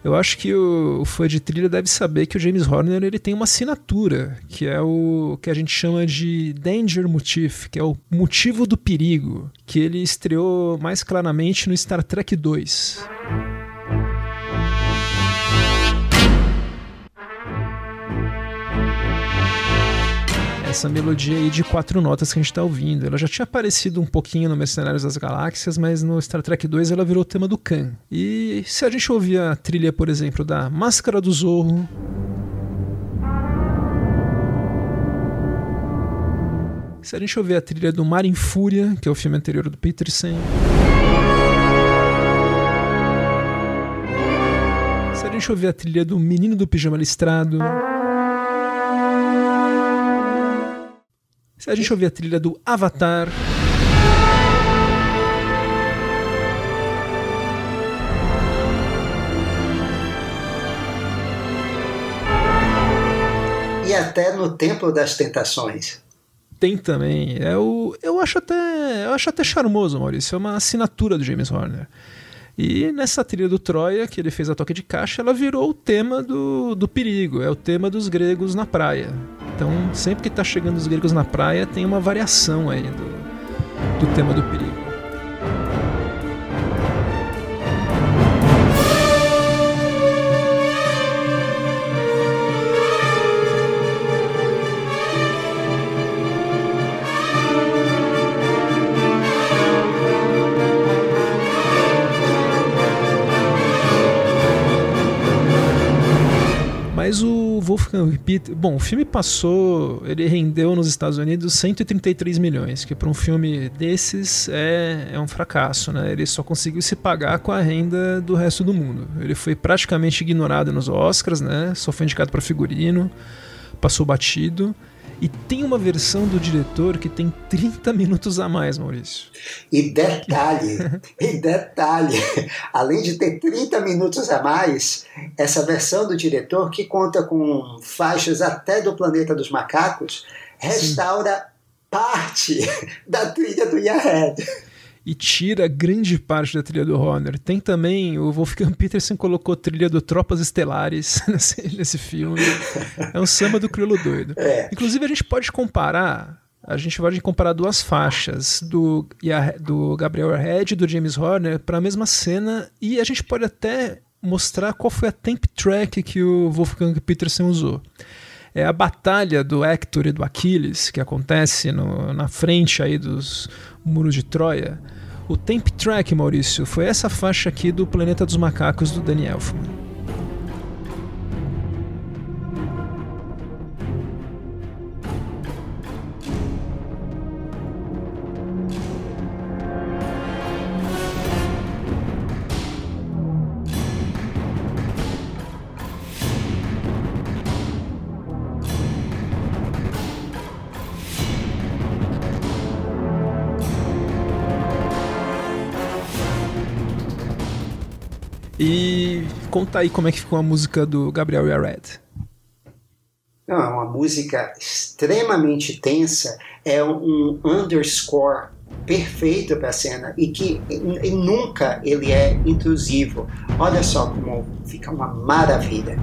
eu acho que o, o fã de trilha deve saber que o James Horner ele tem uma assinatura, que é o que a gente chama de Danger Motif, que é o motivo do perigo, que ele estreou mais claramente no Star Trek 2. Essa melodia aí de quatro notas que a gente está ouvindo. Ela já tinha aparecido um pouquinho no Mercenários das Galáxias, mas no Star Trek 2 ela virou o tema do Khan. E se a gente ouvir a trilha, por exemplo, da Máscara do Zorro, Se a gente ouvir a trilha do Mar em Fúria, que é o filme anterior do Peterson. Se a gente ouvir a trilha do Menino do Pijama Listrado. A gente ouvir a trilha do Avatar. E até no Templo das Tentações. Tem também. É o, eu acho até eu acho até charmoso, Maurício. É uma assinatura do James Horner. E nessa trilha do Troia, que ele fez a toque de caixa, ela virou o tema do, do perigo, é o tema dos gregos na praia. Então, sempre que está chegando os gregos na praia, tem uma variação aí do, do tema do perigo. O Wolfgang Peter. Bom, o filme passou. Ele rendeu nos Estados Unidos 133 milhões, que para um filme desses é, é um fracasso, né? Ele só conseguiu se pagar com a renda do resto do mundo. Ele foi praticamente ignorado nos Oscars, né? Só foi indicado para figurino, passou batido. E tem uma versão do diretor que tem 30 minutos a mais, Maurício. E detalhe, e detalhe, além de ter 30 minutos a mais, essa versão do diretor, que conta com faixas até do Planeta dos Macacos, restaura Sim. parte da trilha do Yahed e tira grande parte da trilha do Horner. Tem também, o Wolfgang Peterson colocou trilha do Tropas Estelares nesse, nesse filme. É um samba do crioulo doido. É. Inclusive a gente pode comparar, a gente pode comparar duas faixas do, do Gabriel Red e do James Horner para a mesma cena e a gente pode até mostrar qual foi a temp track que o Wolfgang Peterson usou é a batalha do Hector e do Aquiles, que acontece no, na frente aí dos muros de Troia. O Temp Track, Maurício, foi essa faixa aqui do Planeta dos Macacos do Danny Elfman. E conta aí como é que ficou a música do Gabriel Yared. Não, é uma música extremamente tensa, é um underscore perfeito para a cena e que e nunca ele é intrusivo. Olha só como fica uma maravilha.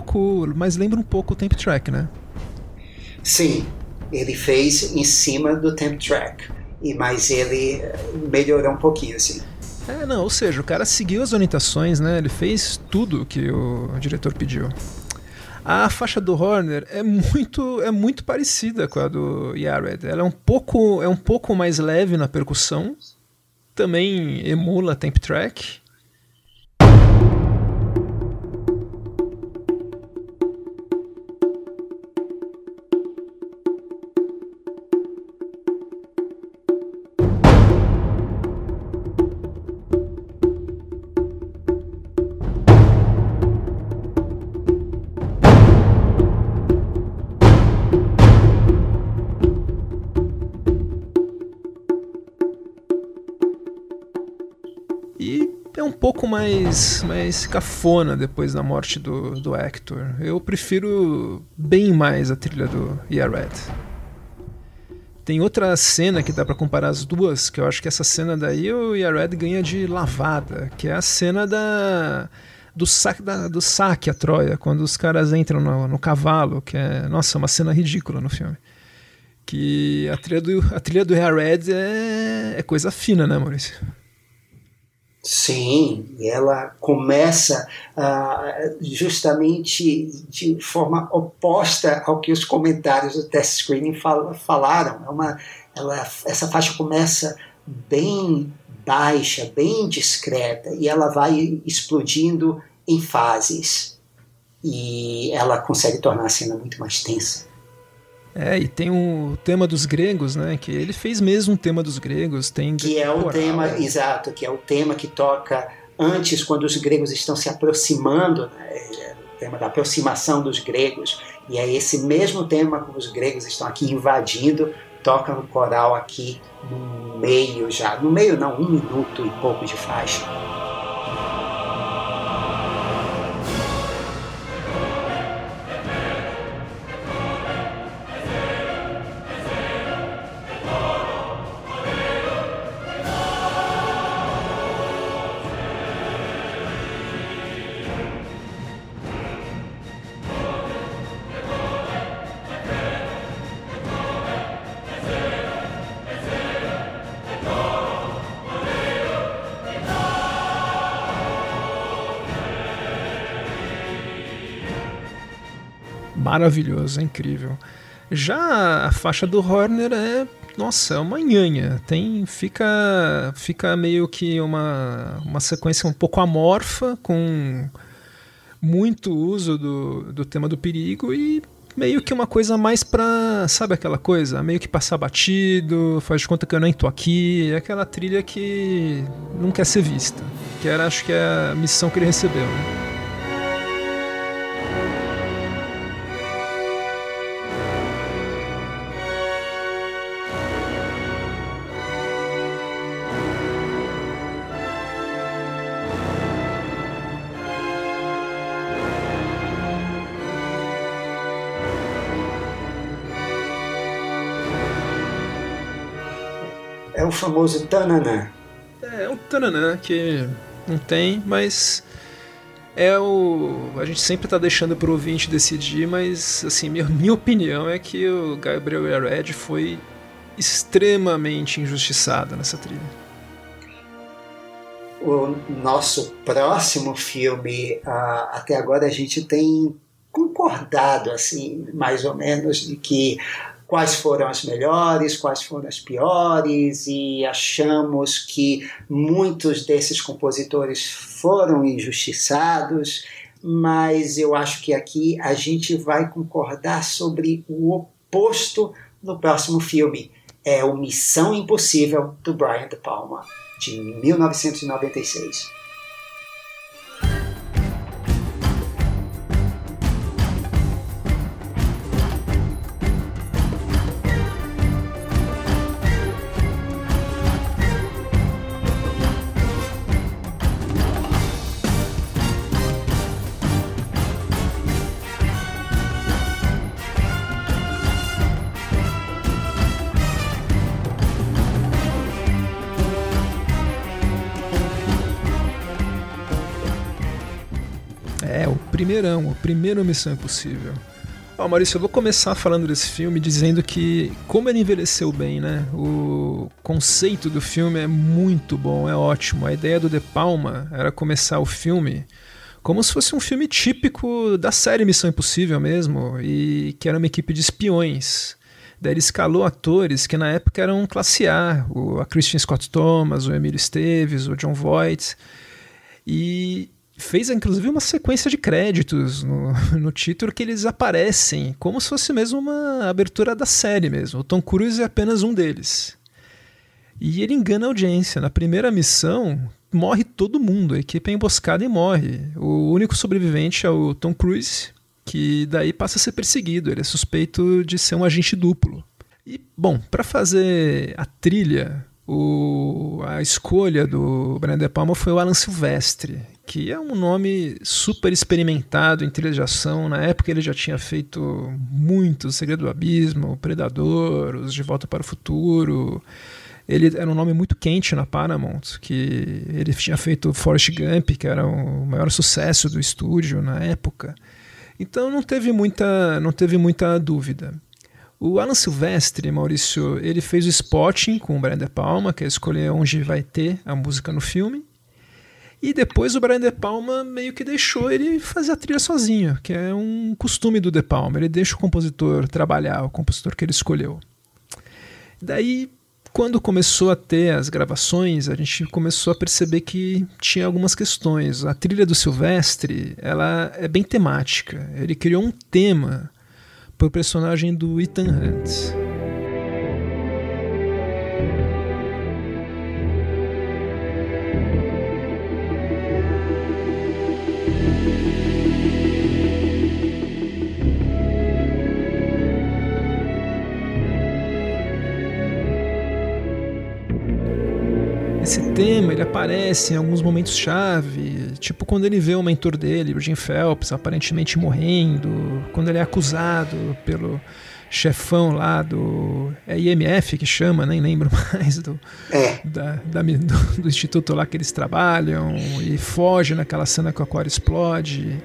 Pouco, mas lembra um pouco o Temp Track, né? Sim, ele fez em cima do Temp Track, e mas ele eh, melhorou um pouquinho, assim. É, não, ou seja, o cara seguiu as orientações, né? Ele fez tudo que o diretor pediu. A faixa do Horner é muito, é muito parecida com a do Yared. Ela é um pouco, é um pouco mais leve na percussão, também emula Temp Track pouco mais, mais cafona depois da morte do, do Hector. Eu prefiro bem mais a trilha do Yared. Tem outra cena que dá para comparar as duas, que eu acho que essa cena daí o Yared ganha de lavada, que é a cena da do saque, da, do saque a Troia, quando os caras entram no, no cavalo, que é, nossa, uma cena ridícula no filme. Que a trilha do, a trilha do Yared é, é coisa fina, né, Maurício? Sim, ela começa justamente de forma oposta ao que os comentários do test screening fal falaram. É uma, ela, essa faixa começa bem baixa, bem discreta, e ela vai explodindo em fases. E ela consegue tornar a cena muito mais tensa. É, e tem o tema dos gregos, né? Que ele fez mesmo um tema dos gregos. Tem que é o tema, exato, que é o tema que toca antes, quando os gregos estão se aproximando, né, é o tema da aproximação dos gregos. E é esse mesmo tema que os gregos estão aqui invadindo, toca no coral aqui no meio já. No meio não, um minuto e pouco de faixa. Maravilhoso, é incrível. Já a faixa do Horner é, nossa, é uma nhanha. Tem, fica, fica meio que uma, uma sequência um pouco amorfa, com muito uso do, do tema do perigo e meio que uma coisa mais pra, sabe aquela coisa? Meio que passar batido, faz de conta que eu nem tô aqui. É aquela trilha que não quer ser vista. Que era, acho que é a missão que ele recebeu, né? O famoso tananã. É, um tananã que não tem, mas é o. A gente sempre está deixando para o ouvinte decidir, mas assim, minha, minha opinião é que o Gabriel Yared foi extremamente injustiçado nessa trilha. O nosso próximo filme, uh, até agora a gente tem concordado, assim, mais ou menos, de que quais foram as melhores, quais foram as piores, e achamos que muitos desses compositores foram injustiçados, mas eu acho que aqui a gente vai concordar sobre o oposto no próximo filme. É o Missão Impossível do Brian De Palma, de 1996. Primeirão, a primeira Missão Impossível. Ó, oh, Maurício, eu vou começar falando desse filme dizendo que, como ele envelheceu bem, né? O conceito do filme é muito bom, é ótimo. A ideia do De Palma era começar o filme como se fosse um filme típico da série Missão Impossível mesmo, e que era uma equipe de espiões. Daí ele escalou atores que na época eram classe A, o, a Christian Scott Thomas, o Emílio Esteves, o John Voight. E fez inclusive uma sequência de créditos no, no, título que eles aparecem como se fosse mesmo uma abertura da série mesmo. O Tom Cruise é apenas um deles. E ele engana a audiência. Na primeira missão, morre todo mundo, a equipe é emboscada e morre. O único sobrevivente é o Tom Cruise, que daí passa a ser perseguido. Ele é suspeito de ser um agente duplo. E, bom, para fazer a trilha o, a escolha do Brian De Palma foi o Alan Silvestre, que é um nome super experimentado em trilha de ação. Na época ele já tinha feito muito, O Segredo do Abismo, O Predador, Os De Volta para o Futuro. Ele era um nome muito quente na Paramount, que ele tinha feito Forrest Gump, que era o maior sucesso do estúdio na época. Então não teve muita, não teve muita dúvida. O Alan Silvestre, Maurício, ele fez o spotting com o Brian De Palma, que é escolher onde vai ter a música no filme. E depois o Brian De Palma meio que deixou ele fazer a trilha sozinho, que é um costume do De Palma. Ele deixa o compositor trabalhar, o compositor que ele escolheu. Daí, quando começou a ter as gravações, a gente começou a perceber que tinha algumas questões. A trilha do Silvestre, ela é bem temática. Ele criou um tema para o personagem do Ethan Hunt. Ele aparece em alguns momentos chave, tipo quando ele vê o mentor dele, o Jim Phelps, aparentemente morrendo, quando ele é acusado pelo chefão lá do é IMF que chama, nem lembro mais do, é. da, da do, do, instituto lá que eles trabalham e foge naquela cena que o aquário explode.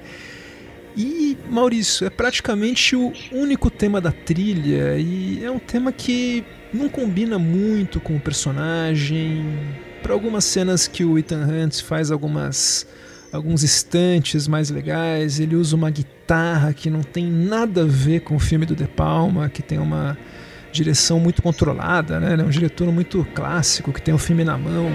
E Maurício, é praticamente o único tema da trilha e é um tema que não combina muito com o personagem, para algumas cenas que o Ethan Hunt faz algumas alguns instantes mais legais, ele usa uma guitarra que não tem nada a ver com o filme do De Palma, que tem uma direção muito controlada, né? Ele é um diretor muito clássico que tem o filme na mão.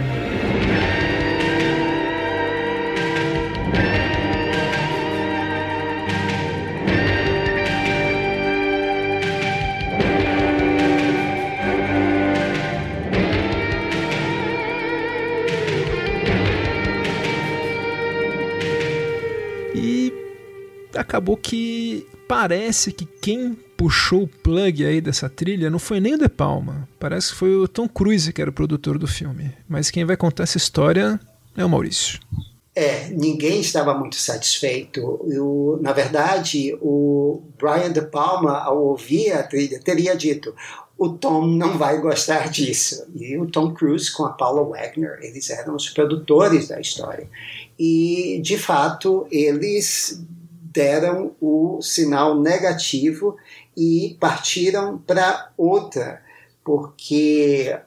Acabou que parece que quem puxou o plug aí dessa trilha não foi nem o De Palma. Parece que foi o Tom Cruise que era o produtor do filme. Mas quem vai contar essa história é o Maurício. É, ninguém estava muito satisfeito. Eu, na verdade, o Brian De Palma, ao ouvir a trilha, teria dito: o Tom não vai gostar disso. E o Tom Cruise com a Paula Wagner, eles eram os produtores da história. E, de fato, eles deram o sinal negativo e partiram para outra, porque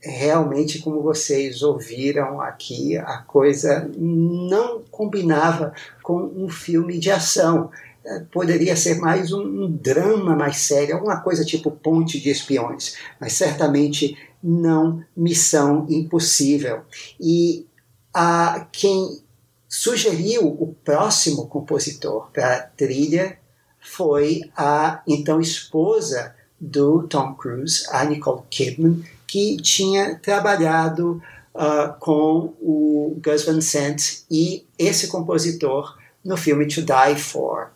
realmente, como vocês ouviram aqui, a coisa não combinava com um filme de ação. É, poderia ser mais um, um drama mais sério, alguma coisa tipo Ponte de Espiões, mas certamente não Missão Impossível. E a quem sugeriu o próximo compositor para a trilha foi a então esposa do Tom Cruise, a Nicole Kidman, que tinha trabalhado uh, com o Gus Van Sant e esse compositor no filme To Die For,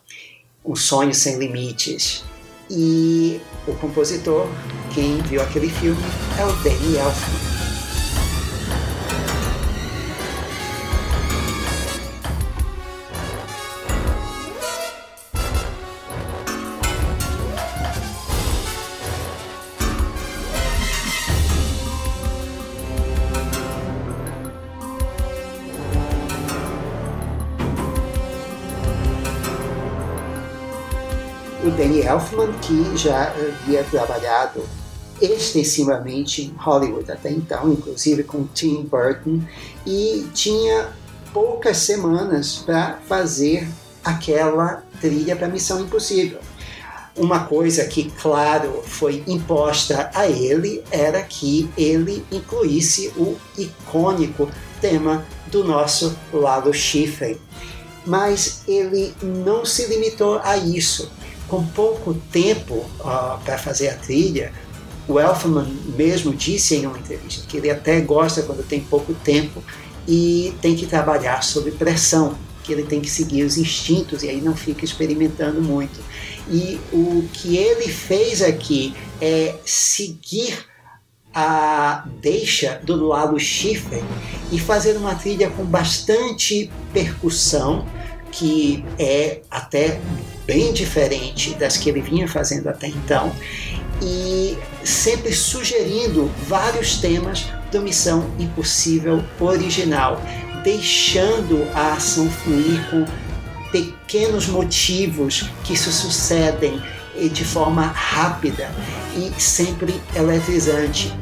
Um Sonho Sem Limites. E o compositor, quem viu aquele filme, é o Danny Elfman. Elfman, que já havia trabalhado extensivamente em Hollywood até então, inclusive com Tim Burton, e tinha poucas semanas para fazer aquela trilha para Missão Impossível. Uma coisa que, claro, foi imposta a ele era que ele incluísse o icônico tema do nosso Lalo Schifrin. Mas ele não se limitou a isso com pouco tempo uh, para fazer a trilha, o Elfman mesmo disse em uma entrevista que ele até gosta quando tem pouco tempo e tem que trabalhar sob pressão, que ele tem que seguir os instintos e aí não fica experimentando muito. E o que ele fez aqui é seguir a deixa do Lalo Schiffer e fazer uma trilha com bastante percussão, que é até bem diferente das que ele vinha fazendo até então, e sempre sugerindo vários temas do Missão Impossível original, deixando a ação fluir com pequenos motivos que se sucedem de forma rápida e sempre eletrizante.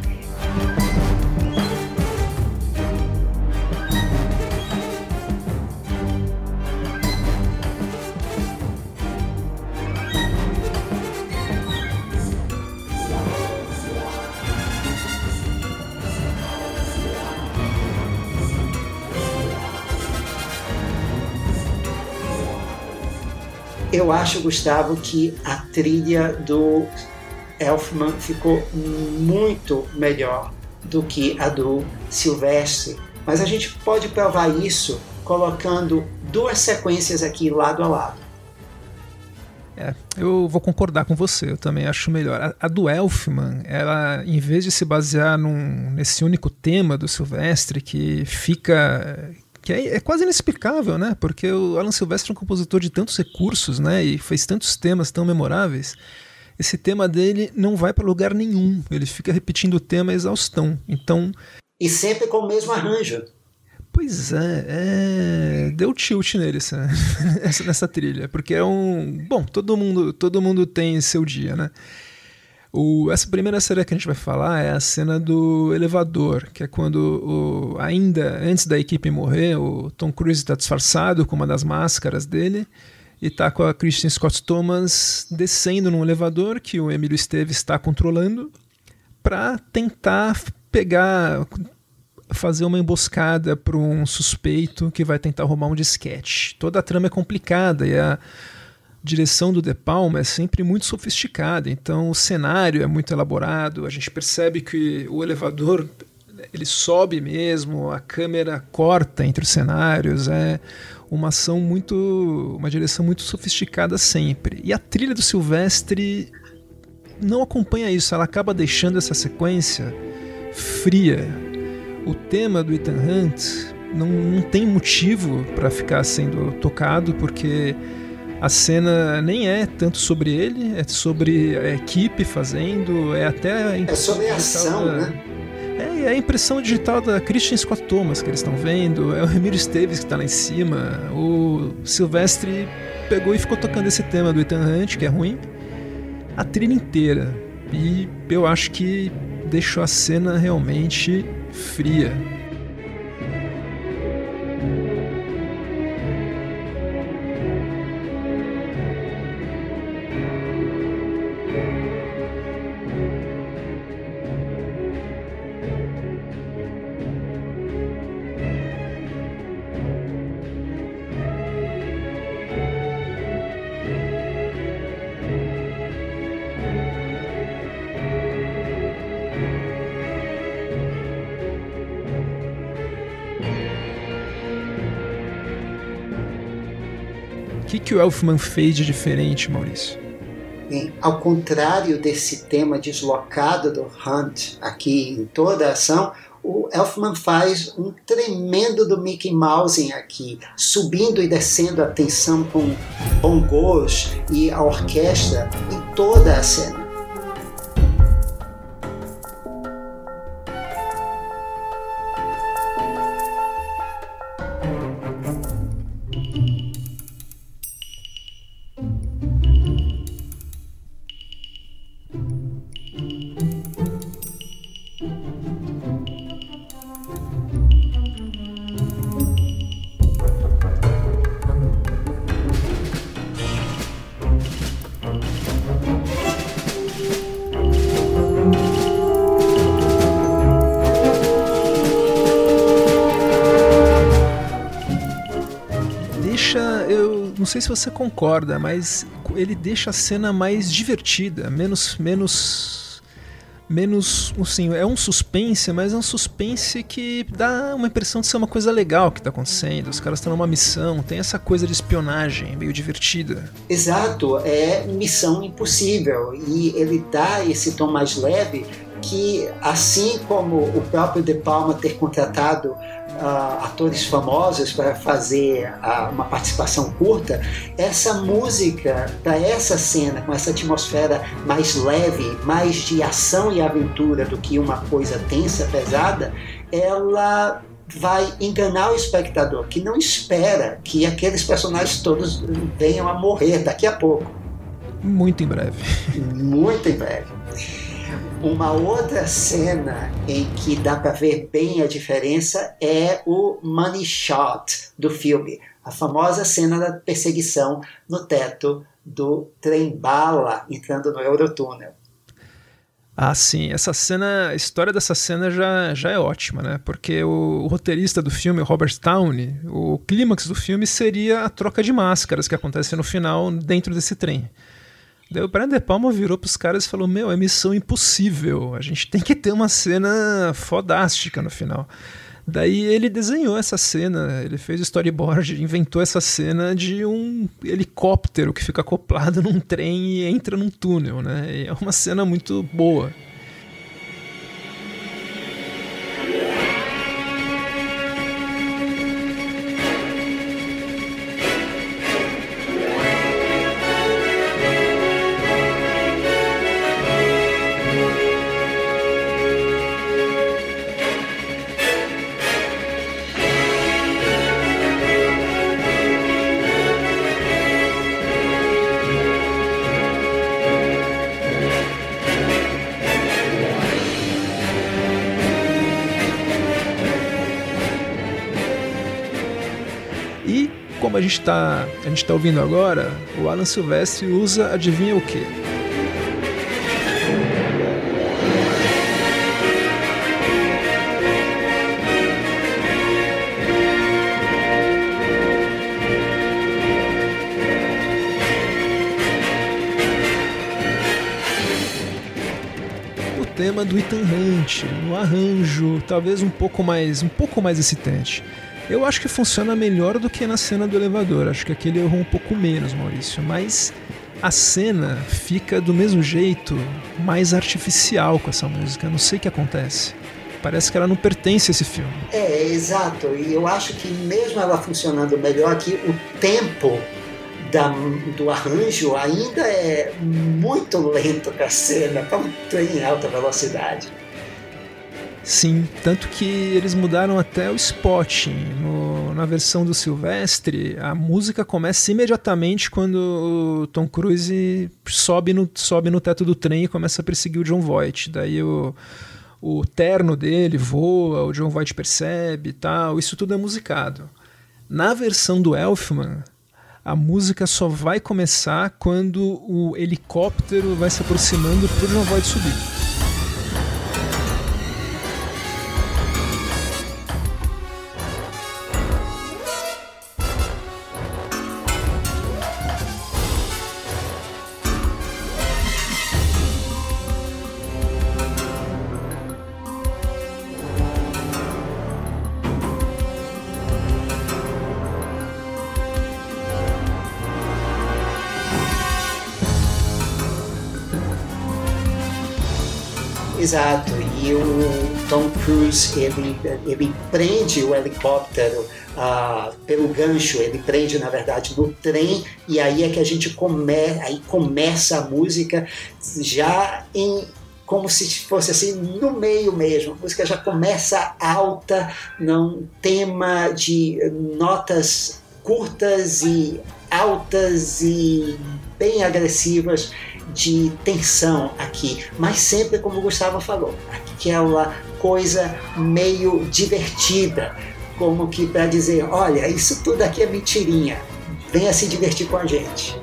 Eu acho, Gustavo, que a trilha do Elfman ficou muito melhor do que a do Silvestre. Mas a gente pode provar isso colocando duas sequências aqui lado a lado. É, eu vou concordar com você, eu também acho melhor. A, a, do Elfman, ela, em vez de se basear num, nesse único tema do Silvestre, que fica que é, é, quase inexplicável, né? Porque o Alan Silvestre é um compositor de tantos recursos, né? E fez tantos temas tão memoráveis. Esse tema dele não vai para lugar nenhum. Ele fica repetindo o tema exaustão. Então. E sempre com o mesmo arranjo. Pois é, é, deu tilt nele essa, nessa trilha, porque é um, bom, todo mundo, todo mundo tem seu dia, né? O, essa primeira cena que a gente vai falar é a cena do elevador, que é quando, o, ainda antes da equipe morrer, o Tom Cruise está disfarçado com uma das máscaras dele e está com a Christian Scott Thomas descendo num elevador que o Emílio Esteves está controlando para tentar pegar, fazer uma emboscada para um suspeito que vai tentar roubar um disquete. Toda a trama é complicada e a direção do De Palma é sempre muito sofisticada, então o cenário é muito elaborado, a gente percebe que o elevador ele sobe mesmo, a câmera corta entre os cenários, é uma ação muito, uma direção muito sofisticada sempre. E a trilha do Silvestre não acompanha isso, ela acaba deixando essa sequência fria. O tema do Ethan Hunt não, não tem motivo para ficar sendo tocado, porque a cena nem é tanto sobre ele, é sobre a equipe fazendo, é até. É sobre a ação, da, né? É, é a impressão digital da Christian Scott Thomas que eles estão vendo, é o Remiro Esteves que está lá em cima, o Silvestre pegou e ficou tocando esse tema do Ethan Hunt, que é ruim, a trilha inteira. E eu acho que deixou a cena realmente fria. Que, o Elfman fez de diferente, Maurício? Bem, ao contrário desse tema deslocado do Hunt aqui em toda a ação, o Elfman faz um tremendo do Mickey Mouse aqui, subindo e descendo a tensão com bongos e a orquestra em toda a cena. Sei se você concorda, mas ele deixa a cena mais divertida, menos menos menos, assim, é um suspense, mas é um suspense que dá uma impressão de ser uma coisa legal que está acontecendo. Os caras estão numa missão, tem essa coisa de espionagem meio divertida. Exato, é missão impossível e ele dá esse tom mais leve que, assim como o próprio De Palma ter contratado uh, atores famosos para fazer uh, uma participação curta, essa música para essa cena, com essa atmosfera mais leve, mais de ação e aventura do que uma coisa tensa, pesada, ela vai enganar o espectador que não espera que aqueles personagens todos venham a morrer daqui a pouco. Muito em breve. Muito em breve. Uma outra cena em que dá para ver bem a diferença é o money shot do filme, a famosa cena da perseguição no teto do trem bala entrando no Eurotúnel. Ah, sim. Essa cena, a história dessa cena já, já é ótima, né? Porque o, o roteirista do filme, Robert Downey, o clímax do filme seria a troca de máscaras que acontece no final dentro desse trem. Daí o Brian De Palma virou pros caras e falou: Meu, é missão impossível. A gente tem que ter uma cena fodástica no final. Daí ele desenhou essa cena, ele fez o storyboard, inventou essa cena de um helicóptero que fica acoplado num trem e entra num túnel, né? E é uma cena muito boa. Gente está a gente tá ouvindo agora, o Alan Silvestre usa adivinha o quê? O tema do Ethan Hunt, no arranjo, talvez um pouco mais, um pouco mais excitante. Eu acho que funciona melhor do que na cena do elevador. Acho que aquele errou um pouco menos, Maurício. Mas a cena fica do mesmo jeito, mais artificial com essa música. Não sei o que acontece. Parece que ela não pertence a esse filme. É, exato. E eu acho que mesmo ela funcionando melhor aqui, o tempo da, do arranjo ainda é muito lento para a cena, para um trem em alta velocidade. Sim, tanto que eles mudaram até o spotting. No, na versão do Silvestre, a música começa imediatamente quando o Tom Cruise sobe no, sobe no teto do trem e começa a perseguir o John Voight. Daí o, o terno dele voa, o John Voight percebe e tal. Isso tudo é musicado. Na versão do Elfman, a música só vai começar quando o helicóptero vai se aproximando para o John Voight subir. Cruise ele, ele prende o helicóptero uh, pelo gancho, ele prende na verdade no trem e aí é que a gente come, aí começa a música já em como se fosse assim no meio mesmo. A música já começa alta, num tema de notas curtas e altas e bem agressivas de tensão aqui, mas sempre como o Gustavo falou, aquela coisa meio divertida, como que para dizer, olha, isso tudo aqui é mentirinha, venha se divertir com a gente.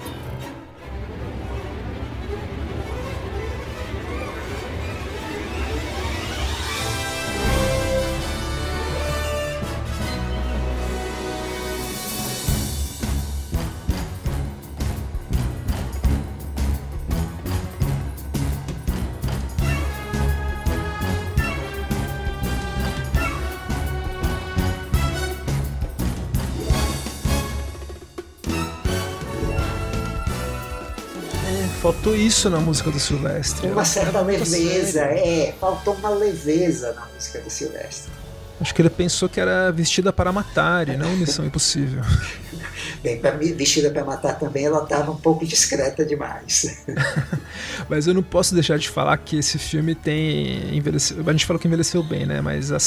Isso na música do Silvestre. Uma certa leveza, é, faltou uma leveza na música do Silvestre. Acho que ele pensou que era vestida para matar e não Missão Impossível. Bem, pra, vestida para matar também, ela estava um pouco discreta demais. Mas eu não posso deixar de falar que esse filme tem. A gente falou que envelheceu bem, né? Mas a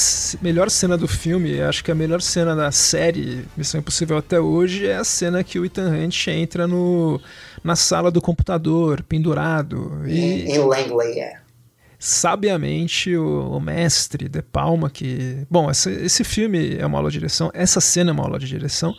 melhor cena do filme, acho que a melhor cena da série Missão Impossível até hoje é a cena que o Ethan Hunt entra no, na sala do computador, pendurado. E... Langley, é. sabiamente o, o, mestre De Palma que bom esse, esse filme é uma aula de direção essa cena é uma aula de direção.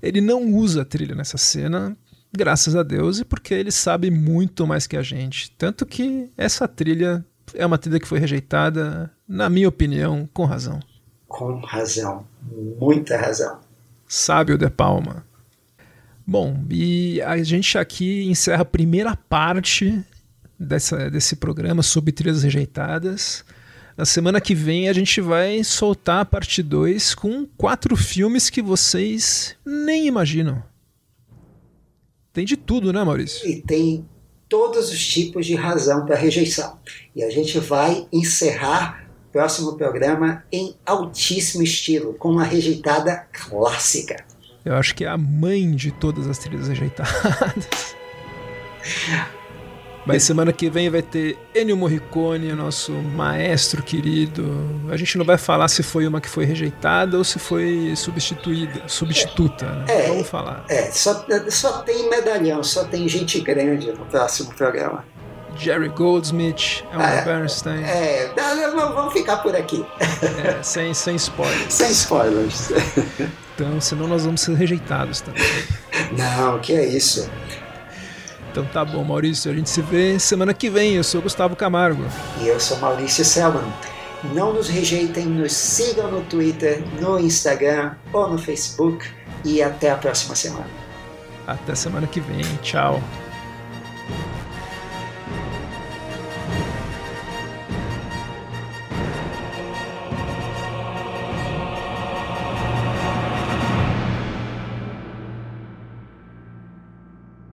Ele não usa a trilha nessa cena graças a Deus e porque ele sabe muito mais que a gente. Tanto que essa trilha é uma trilha que foi rejeitada na minha opinião com razão. Com razão muita razão. Sabe o De Palma Bom, e a gente aqui encerra a primeira parte dessa, desse programa sobre trilhas rejeitadas. Na semana que vem a gente vai soltar a parte 2 com quatro filmes que vocês nem imaginam. Tem de tudo, né, Maurício? E tem todos os tipos de razão para rejeição. E a gente vai encerrar o próximo programa em altíssimo estilo, com uma rejeitada clássica. Eu acho que é a mãe de todas as trilhas rejeitadas. Mas semana que vem vai ter Ennio Morricone, nosso maestro querido. A gente não vai falar se foi uma que foi rejeitada ou se foi substituída, substituta. Né? É, Vamos falar. É, só, só tem medalhão, só tem gente grande no próximo programa. Jerry Goldsmith, Elmer é, Bernstein. É, vamos ficar por aqui. É, sem, sem spoilers. Sem spoilers. Então, senão nós vamos ser rejeitados também. Não, que é isso. Então tá bom, Maurício. A gente se vê semana que vem. Eu sou Gustavo Camargo. E eu sou Maurício Selman. Não nos rejeitem, nos sigam no Twitter, no Instagram ou no Facebook. E até a próxima semana. Até semana que vem. Tchau.